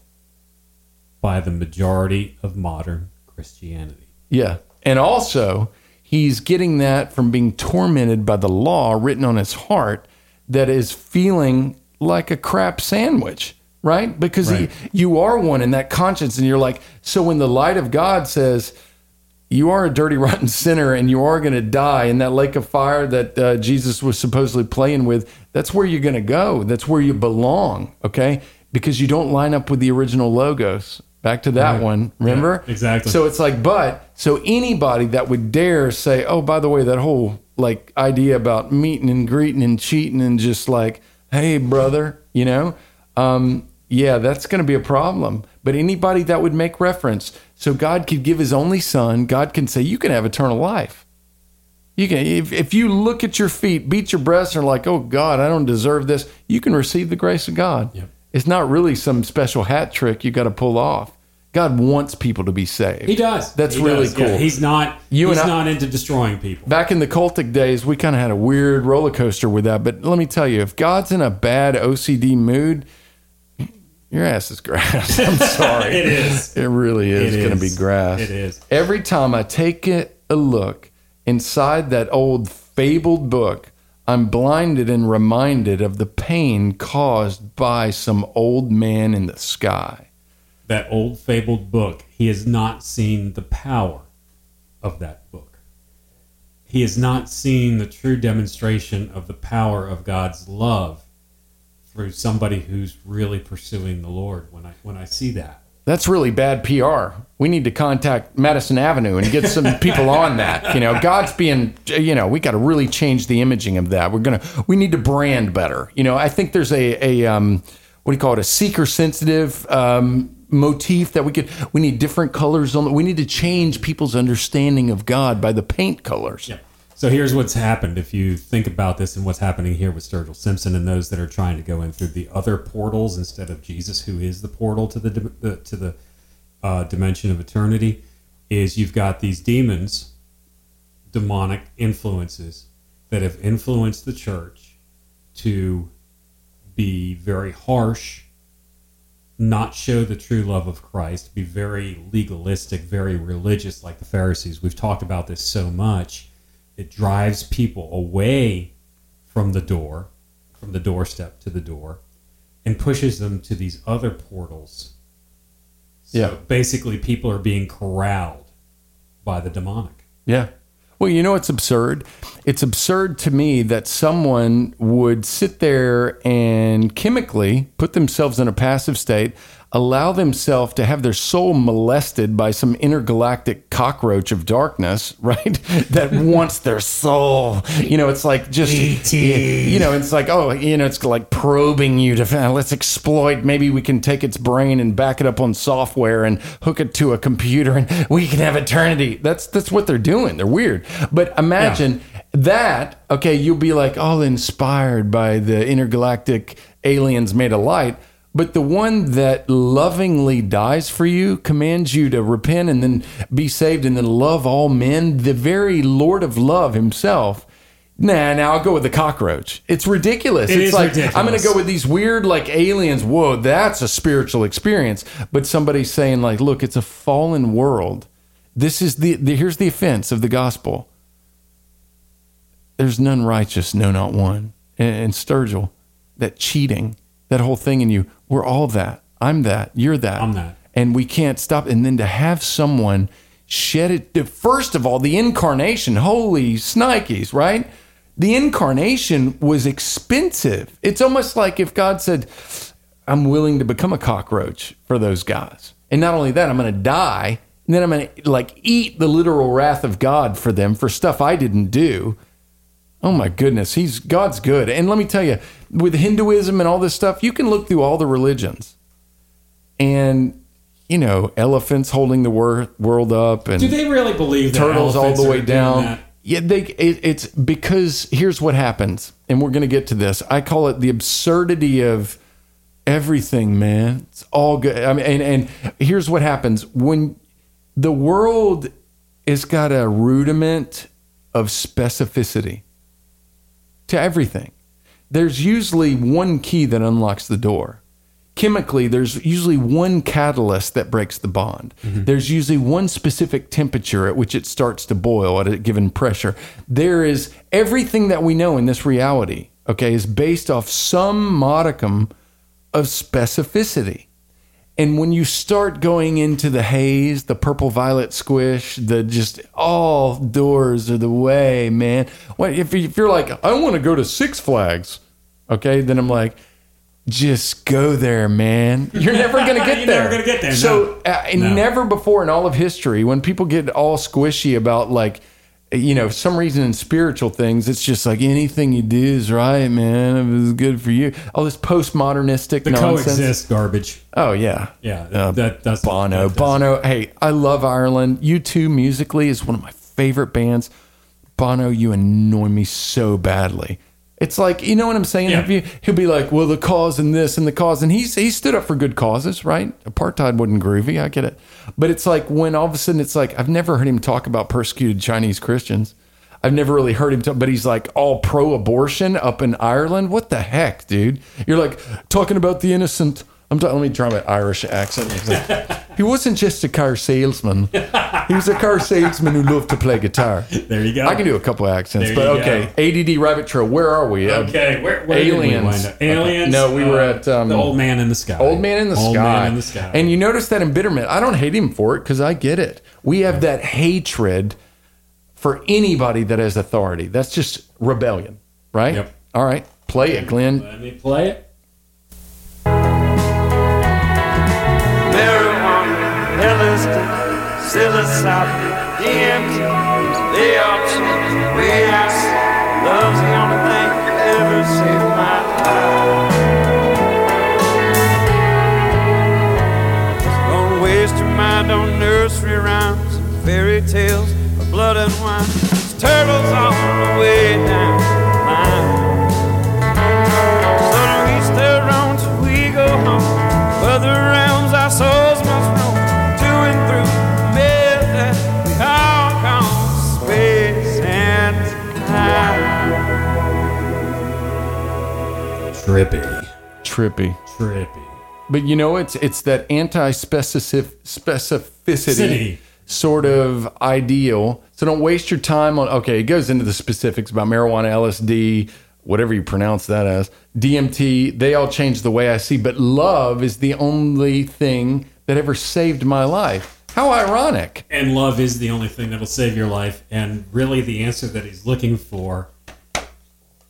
by the majority of modern Christianity. Yeah. And also, he's getting that from being tormented by the law written on his heart that is feeling like a crap sandwich, right? Because Right. He, you are one in that conscience. And you're like, so when the light of God says, you are a dirty, rotten sinner and you are going to die in that lake of fire that uh, Jesus was supposedly playing with, that's where you're going to go. That's where you belong, okay? Because you don't line up with the original logos. Back to that Right. one, remember? Yeah, exactly. So it's like, but so anybody that would dare say, oh, by the way, that whole like idea about meeting and greeting and cheating and just like, hey, brother, you know, um, yeah, that's going to be a problem. But anybody that would make reference, so God could give His only Son, God can say, you can have eternal life. You can, if, if you look at your feet, beat your breast, and are like, oh God, I don't deserve this, you can receive the grace of God. Yep. It's not really some special hat trick you got to pull off. God wants people to be saved. He does. That's He really does. Yeah, cool. he's not. You he's and I- not into destroying people. Back in the cultic days, we kind of had a weird roller coaster with that. But let me tell you, if God's in a bad OCD mood, your ass is grass. I'm sorry. It is. It really is going to be grass. It is. Every time I take it a look inside that old fabled book, I'm blinded and reminded of the pain caused by some old man in the sky. That old fabled book, he has not seen the power of that book. He has not seen the true demonstration of the power of God's love through somebody who's really pursuing the Lord. When I when I see that, That's really bad PR. We need to contact Madison Avenue and get some people on that. You know, God's being, you know, we got to really change the imaging of that. We're going to, we need to brand better. You know, I think there's a, a, um, what do you call it? A seeker sensitive, um, motif that we could, we need different colors on, we need to change people's understanding of God by the paint colors. Yeah. So here's what's happened. If you think about this and what's happening here with Sturgill Simpson and those that are trying to go in through the other portals instead of Jesus, who is the portal to the, the to the uh, dimension of eternity, is you've got these demons, demonic influences that have influenced the church to be very harsh, not show the true love of Christ, be very legalistic, very religious, like the Pharisees. We've talked about this so much. It drives people away from the door, from the doorstep to the door, and pushes them to these other portals. So Yeah. basically, people are being corralled by the demonic. Yeah. Well, you know what's absurd? It's absurd to me that someone would sit there and chemically put themselves in a passive state, allow themselves to have their soul molested by some intergalactic cockroach of darkness, right? that wants their soul. You know, it's like just, you know, it's like, oh, you know, it's like probing you to, let's exploit. Maybe we can take its brain and back it up on software and hook it to a computer and we can have eternity. That's, that's what they're doing. They're weird. But imagine that, okay, you'll be like all inspired by the intergalactic aliens made of light. But the one that lovingly dies for you, commands you to repent and then be saved and then love all men, the very Lord of love himself. Nah, now I'll go with the cockroach. It's ridiculous. It it's is like ridiculous. I'm going to go with these weird like aliens. Whoa, that's a spiritual experience. But somebody's saying like, look, it's a fallen world. This is the, the here's the offense of the gospel. There's none righteous, no, not one. And, and Sturgill, that cheating, that whole thing in you, we're all that. I'm that. You're that. I'm that. And we can't stop. And then to have someone shed it, first of all, the incarnation, holy snikes, right? The incarnation was expensive. It's almost like if God said, I'm willing to become a cockroach for those guys. And not only that, I'm going to die. And then I'm going to like eat the literal wrath of God for them for stuff I didn't do. Oh my goodness, he's God's good. And let me tell you, with Hinduism and all this stuff, you can look through all the religions. And you know, elephants holding the wor- world up and Do they really believe that turtles all the way down. Yeah, they it, it's because here's what happens, and we're going to get to this. I call it the absurdity of everything, man. It's all good. I mean, and, and here's what happens when the world has got a rudiment of specificity to everything. There's usually one key that unlocks the door. Chemically, there's usually one catalyst that breaks the bond. Mm-hmm. There's usually one specific temperature at which it starts to boil at a given pressure. There is everything that we know in this reality, okay, is based off some modicum of specificity. And when you start going into the haze, the purple violet squish, the just all doors are the way, man. What if, if you're like, I want to go to Six Flags, okay, then I'm like, just go there, man. You're never gonna get there. You're there. never gonna get there, So, no. uh, and No. never before in all of history, when people get all squishy about like, you know, some reason in spiritual things, it's just like anything you do is right, man. If it's good for you. All this postmodernistic The nonsense. coexist garbage. Oh yeah, Yeah, Uh, that does Bono. that Bono. Hey, I love Ireland. U2, musically, is one of my favorite bands. Bono, you annoy me so badly. It's like you know what I'm saying. Yeah. You- He'll be like, "Well, the cause and this and the cause," and he's he stood up for good causes, right? Apartheid wasn't groovy. I get it, but it's like when all of a sudden it's like I've never heard him talk about persecuted Chinese Christians. I've never really heard him talk, but he's like all pro-abortion up in Ireland. What the heck, dude? You're like talking about the innocent. I'm let me try my Irish accent. he wasn't just a car salesman. He was a car salesman who loved to play guitar. There you go. I can do a couple accents, There but okay. ADD Rabbit Trail. Where are we? Uh, Okay, where, where did we Aliens. Aliens. No, we were uh, at, um, the old man in the sky. Old Man in the Old Sky. Man in the sky. And you notice that embitterment. I don't hate him for it because I get it. We have that hatred for anybody that has authority. That's just rebellion, right? Yep. All right. Play it, Glenn. Let me play it. Psilocybin, DMT. The way I see. Love's the only thing that ever saved my life. Don't waste on nursery rhymes and fairy tales of blood and wine. The way down the line. So we go home. Trippy. Trippy. Trippy. But you know, it's it's that anti-specific specificity City. sort of ideal. So don't waste your time on. Okay, it goes into the specifics about marijuana, LSD, whatever you pronounce that as, DMT. They all change the way I see. But love is the only thing that ever saved my life. How ironic. And love is the only thing that'll save your life. And really, the answer that he's looking for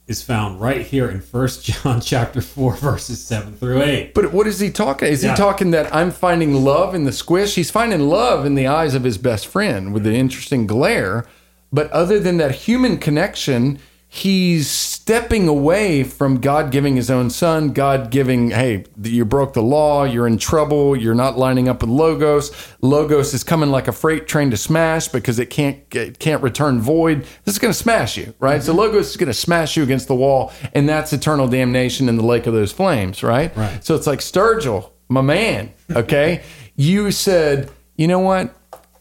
is found right here in First John chapter four, verses seven through eight. But what is he talking? Is Yeah. he talking that I'm finding love in the squish? He's finding love in the eyes of his best friend with the interesting glare. But other than that human connection, he's stepping away from God giving his own son, God giving, hey, you broke the law, you're in trouble, you're not lining up with Logos. Logos is coming like a freight train to smash because it can't it can't return void. This is going to smash you, right? So mm-hmm. Logos is going to smash you against the wall, and that's eternal damnation in the lake of those flames, right? Right. So it's like Sturgill, my man, okay? you said, you know what?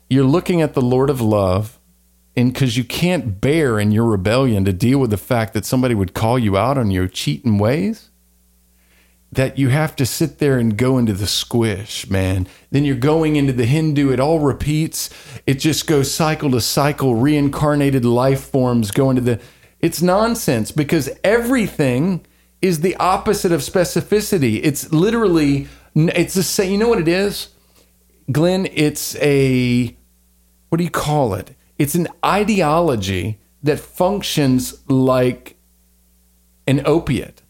You're looking at the Lord of love, and because you can't bear in your rebellion to deal with the fact that somebody would call you out on your cheating ways, that you have to sit there and go into the squish, man. Then you're going into the Hindu, it all repeats. It just goes cycle to cycle, reincarnated life forms go into the. It's nonsense because everything is the opposite of specificity. It's literally, it's the same. You know what it is? Glenn, it's a, what do you call it? It's an ideology that functions like an opiate.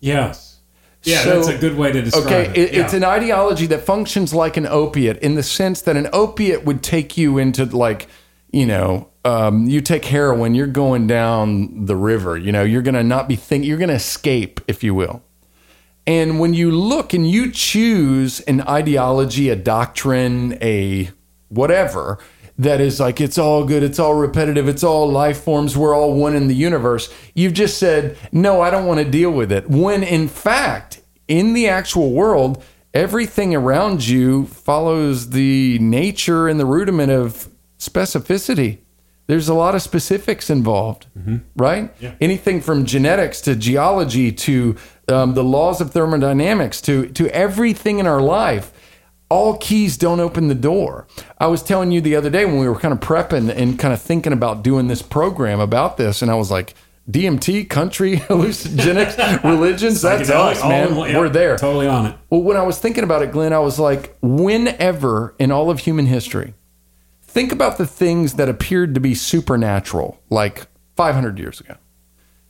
Yes. Yeah, So- that's a good way to describe okay, it. it, it's an ideology that functions like an opiate in the sense that an opiate would take you into like, you know, um, you take heroin, you're going down the river. You know, you're gonna not be think, you're gonna escape, if you will. And when you look and you choose an ideology, a doctrine, a whatever that is like it's all good, it's all repetitive, it's all life forms, we're all one in the universe, you've just said, no, I don't want to deal with it. When in fact, in the actual world, everything around you follows the nature and the rudiment of specificity. There's a lot of specifics involved, right? Anything from genetics to geology to um, the laws of thermodynamics to to everything in our life. All keys don't open the door. I was telling you the other day when we were kind of prepping and kind of thinking about doing this program about this, and I was like, DMT, country, hallucinogenics, religions, that's us, all man. one- yeah, We're there. Totally on it. Well, when I was thinking about it, Glenn, I was like, whenever in all of human history, think about the things that appeared to be supernatural, like 500 years ago.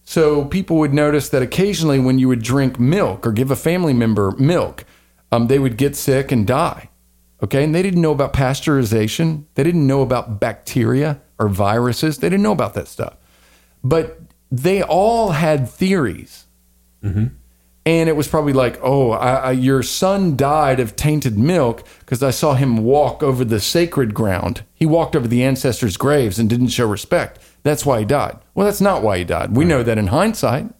So people would notice that occasionally when you would drink milk or give a family member milk, um, they would get sick and die. Okay. And they didn't know about pasteurization. They didn't know about bacteria or viruses. They didn't know about that stuff. But they all had theories. And it was probably like, oh, I, I, your son died of tainted milk because I saw him walk over the sacred ground. He walked over the ancestors' graves and didn't show respect. That's why he died. Well, that's not why he died. We know that in hindsight.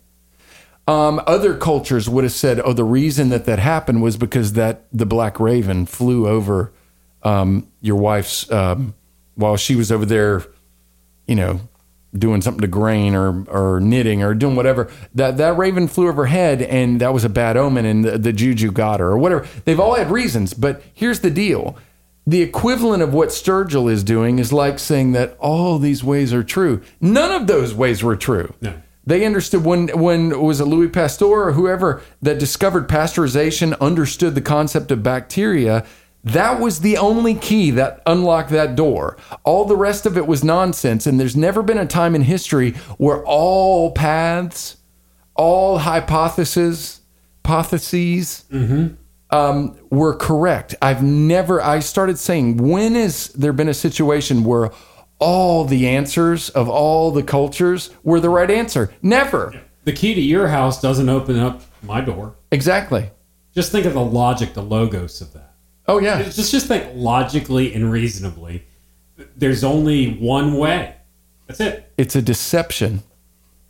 Um, other cultures would have said, oh, the reason that that happened was because that the black raven flew over um, your wife's um, while she was over there, you know, doing something to grain or or knitting or doing whatever. That that raven flew over her head and that was a bad omen and the, the juju got her or whatever. They've all had reasons, but here's the deal. The equivalent of what Sturgill is doing is like saying that all these ways are true. None of those ways were true. No. They understood when when was it Louis Pasteur or whoever that discovered pasteurization understood the concept of bacteria. That was the only key that unlocked that door. All the rest of it was nonsense, and there's never been a time in history where all paths, all hypotheses, hypotheses, um, were correct. I've never. I started saying, when has there been a situation where all the answers of all the cultures were the right answer? Never. The key to your house doesn't open up my door. Exactly. Just think of the logic, the logos of that. Oh yeah. Just just think logically and reasonably. There's only one way. That's it. It's a deception.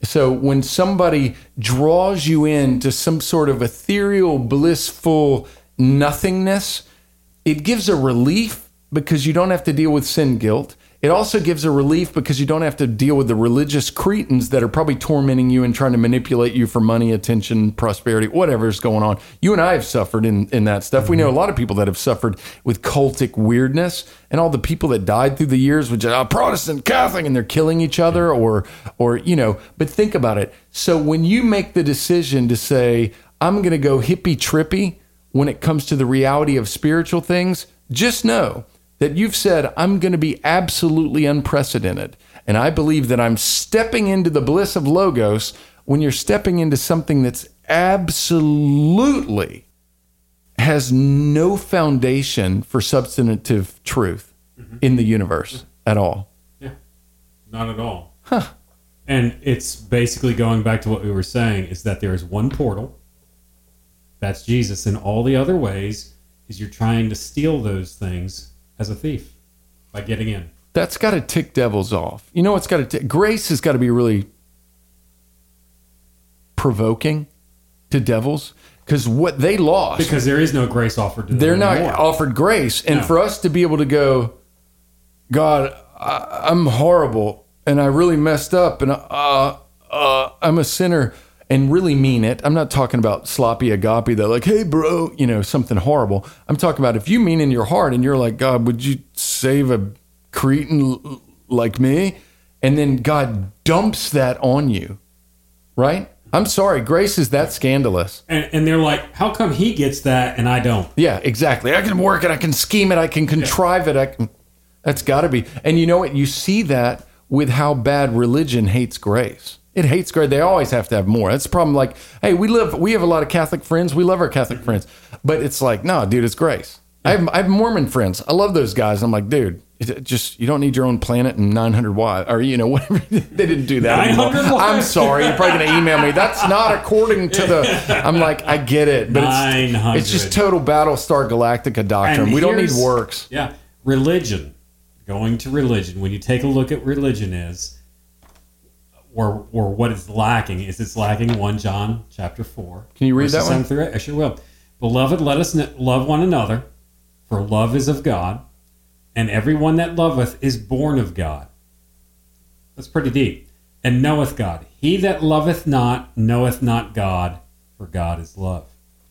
So when somebody draws you into some sort of ethereal, blissful nothingness, it gives a relief because you don't have to deal with sin guilt. It also gives a relief because you don't have to deal with the religious cretins that are probably tormenting you and trying to manipulate you for money, attention, prosperity, whatever's going on. You and I have suffered in, in that stuff. We know a lot of people that have suffered with cultic weirdness and all the people that died through the years with uh, Protestant, Catholic, and they're killing each other or, or, you know, but think about it. So when you make the decision to say, I'm going to go hippie trippy when it comes to the reality of spiritual things, just know that you've said, I'm going to be absolutely unprecedented. And I believe that I'm stepping into the bliss of Logos when you're stepping into something that's absolutely has no foundation for substantive truth mm-hmm. in the universe at all. Yeah, not at all. And it's basically going back to what we were saying is that there is one portal. That's Jesus, and all the other ways is you're trying to steal those things as a thief by getting in. That's got to tick devils off. You know what's got to tick? Grace has got to be really provoking to devils because what they lost, Because there is no grace offered to them. they're not anymore. offered grace. And No. for us to be able to go, God, I, I'm horrible and I really messed up and uh, uh, I'm a sinner and really mean it. I'm not talking about sloppy agape that like, hey, bro, you know, something horrible. I'm talking about if you mean in your heart and you're like, God, would you save a cretin l- like me? And then God dumps that on you, right? I'm sorry, grace is that scandalous. And, and they're like, how come he gets that and I don't? Yeah, exactly. I can work it. I can scheme it. I can contrive it. I can, that's got to be. And you know what? You see that with how bad religion hates grace. It hates grace. They always have to have more. That's the problem. Like, hey, we live. We have a lot of Catholic friends. We love our Catholic mm-hmm. friends, but it's like, no, dude, it's grace. I have, I have Mormon friends. I love those guys. I'm like, dude, it just you don't need your own planet and 900 wives, or you know whatever. they didn't do that. anymore. 900 wives? I'm sorry. You're probably gonna email me. That's not according to the. I'm like, I get it, but it's, it's just total Battlestar Galactica doctrine. And we don't need works. Yeah. Religion. Going to religion. When you take a look at religion is or or what is lacking is it's lacking 1 John chapter 4. Can you read that one? through eight. I sure will. Beloved, let us love one another, for love is of God, and everyone that loveth is born of God. That's pretty deep. And knoweth God. He that loveth not knoweth not God, for God is love.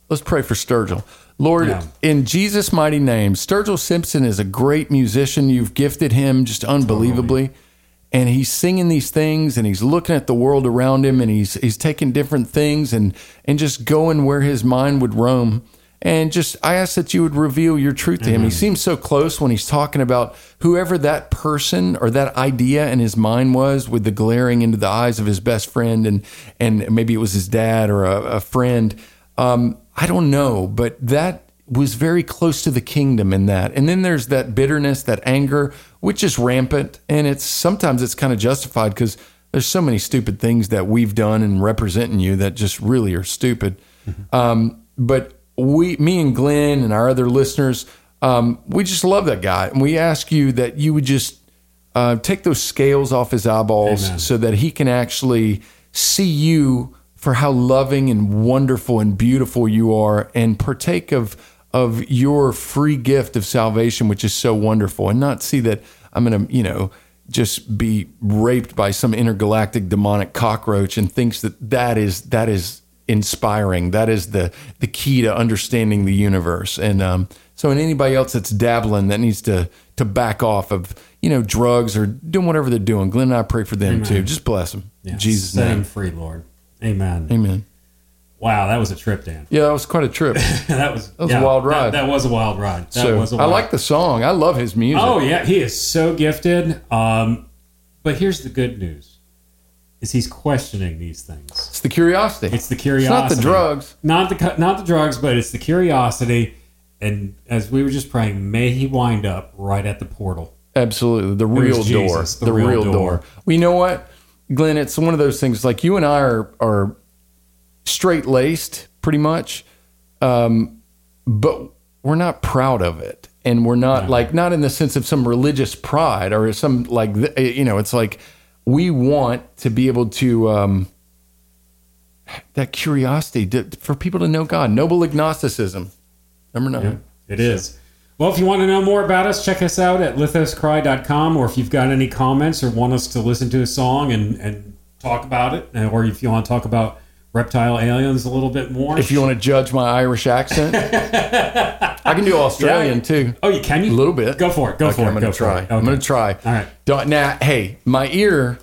Let's pray for Sturgill. Lord, Yeah. in Jesus' mighty name, Sturgill Simpson is a great musician. You've gifted him just unbelievably. And he's singing these things and he's looking at the world around him and he's he's taking different things and and just going where his mind would roam. And just I ask that you would reveal your truth to him. He seems so close when he's talking about whoever that person or that idea in his mind was with the glaring into the eyes of his best friend and and maybe it was his dad or a, a friend. Um, I don't know, but that was very close to the kingdom in that. And then there's that bitterness, that anger, which is rampant, and it's sometimes it's kind of justified because there's so many stupid things that we've done and representing you that just really are stupid. Um, but we, me and Glenn and our other listeners, um, we just love that guy, and we ask you that you would just uh, take those scales off his eyeballs Amen. so that he can actually see you for how loving and wonderful and beautiful you are and partake of of your free gift of salvation which is so wonderful and not see that I'm going to, you know, just be raped by some intergalactic demonic cockroach and thinks that that is that is inspiring. That is the the key to understanding the universe. And um, so, and anybody else that's dabbling that needs to to back off of you know drugs or doing whatever they're doing, Glenn and I pray for them too. Just bless them, in Jesus' Set name. free, Lord. Amen. Amen. Wow, that was a trip, Dan. Yeah, that was quite a trip. that was that was a wild ride. That, that was a wild ride. That so was a I wild I like the song. I love his music. Oh yeah, he is so gifted. Um, but here's the good news: is he's questioning these things. It's the curiosity. It's the curiosity. It's not the drugs. not the not the drugs, but it's the curiosity. And as we were just praying, may he wind up right at the portal. Absolutely. The real door. The, the real, real door. door. Well, you know what, Glenn? It's one of those things like you and I are, are straight laced pretty much, um, but we're not proud of it. And we're not like, not in the sense of some religious pride or some like, you know, it's like we want to be able to, um, that curiosity to, for people to know God. Noble agnosticism. Number nine. It is. Well, if you want to know more about us, check us out at lithoscry.com, or if you've got any comments or want us to listen to a song and, and talk about it, or if you want to talk about reptile aliens a little bit more. If you want to judge my Irish accent, I can do Australian Yeah. too. Oh, you can? You? A little bit. Go for it. Go Okay, for it. I'm gonna Go try. it. I'm gonna try. All right. Don't, now, hey, my ear.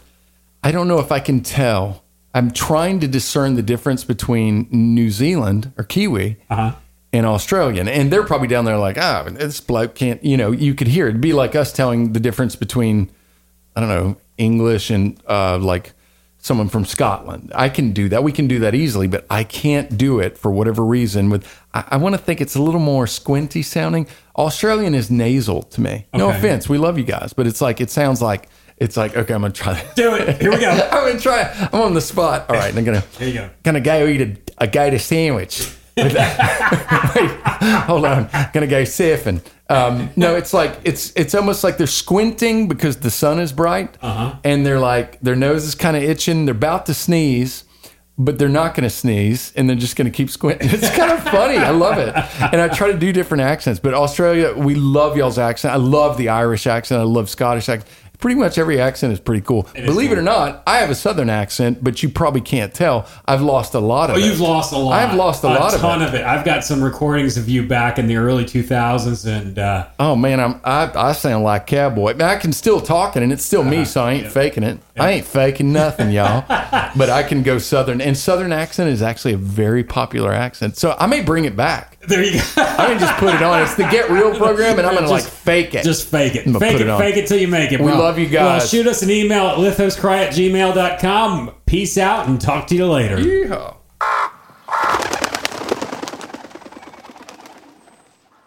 I don't know if I can tell. I'm trying to discern the difference between New Zealand or Kiwi Uh-huh. in Australian, and they're probably down there like, ah, this bloke can't. You know, you could hear it. It'd be like us telling the difference between, I don't know, English and uh, like someone from Scotland. I can do that. We can do that easily, but I can't do it for whatever reason. With I, I want to think it's a little more squinty sounding. Australian is nasal to me. No Okay. offense, we love you guys, but it's like it sounds like it's like okay, I'm gonna try. Do it. Here we go. I'm gonna try. it. I'm on the spot. All right, I'm gonna. Here you go. Gonna go eat a, a gator sandwich. Wait, hold on. Gonna go surfing. Um, no, it's like it's it's almost like they're squinting because the sun is bright, Uh-huh. and they're like their nose is kind of itching. They're about to sneeze, but they're not going to sneeze, and they're just going to keep squinting. It's kind of funny. I love it, and I try to do different accents. But Australia, we love y'all's accent. I love the Irish accent. I love Scottish accent. Pretty much every accent is pretty cool. is Believe it or not, I have a Southern accent, but you probably can't tell. I've lost a lot of Oh, it. you've lost a lot. I've lost a, lot of ton it. of it. I've got some recordings of you back in the early 2000s, and uh, Oh man, I'm I, I sound like cowboy. I can still talking, and it's still Uh-huh. me, so I ain't faking it. I ain't faking nothing, y'all. but I can go Southern, and Southern accent is actually a very popular accent. So I may bring it back. There you go. I may just put it on. It's the Get Real program, and I'm gonna like fake it. Just fake it. Fake it, it fake it till you make it. We bro. love you Well, guys. shoot us an email at lithoscry at gmail.com. Peace out and talk to you later. Yeehaw.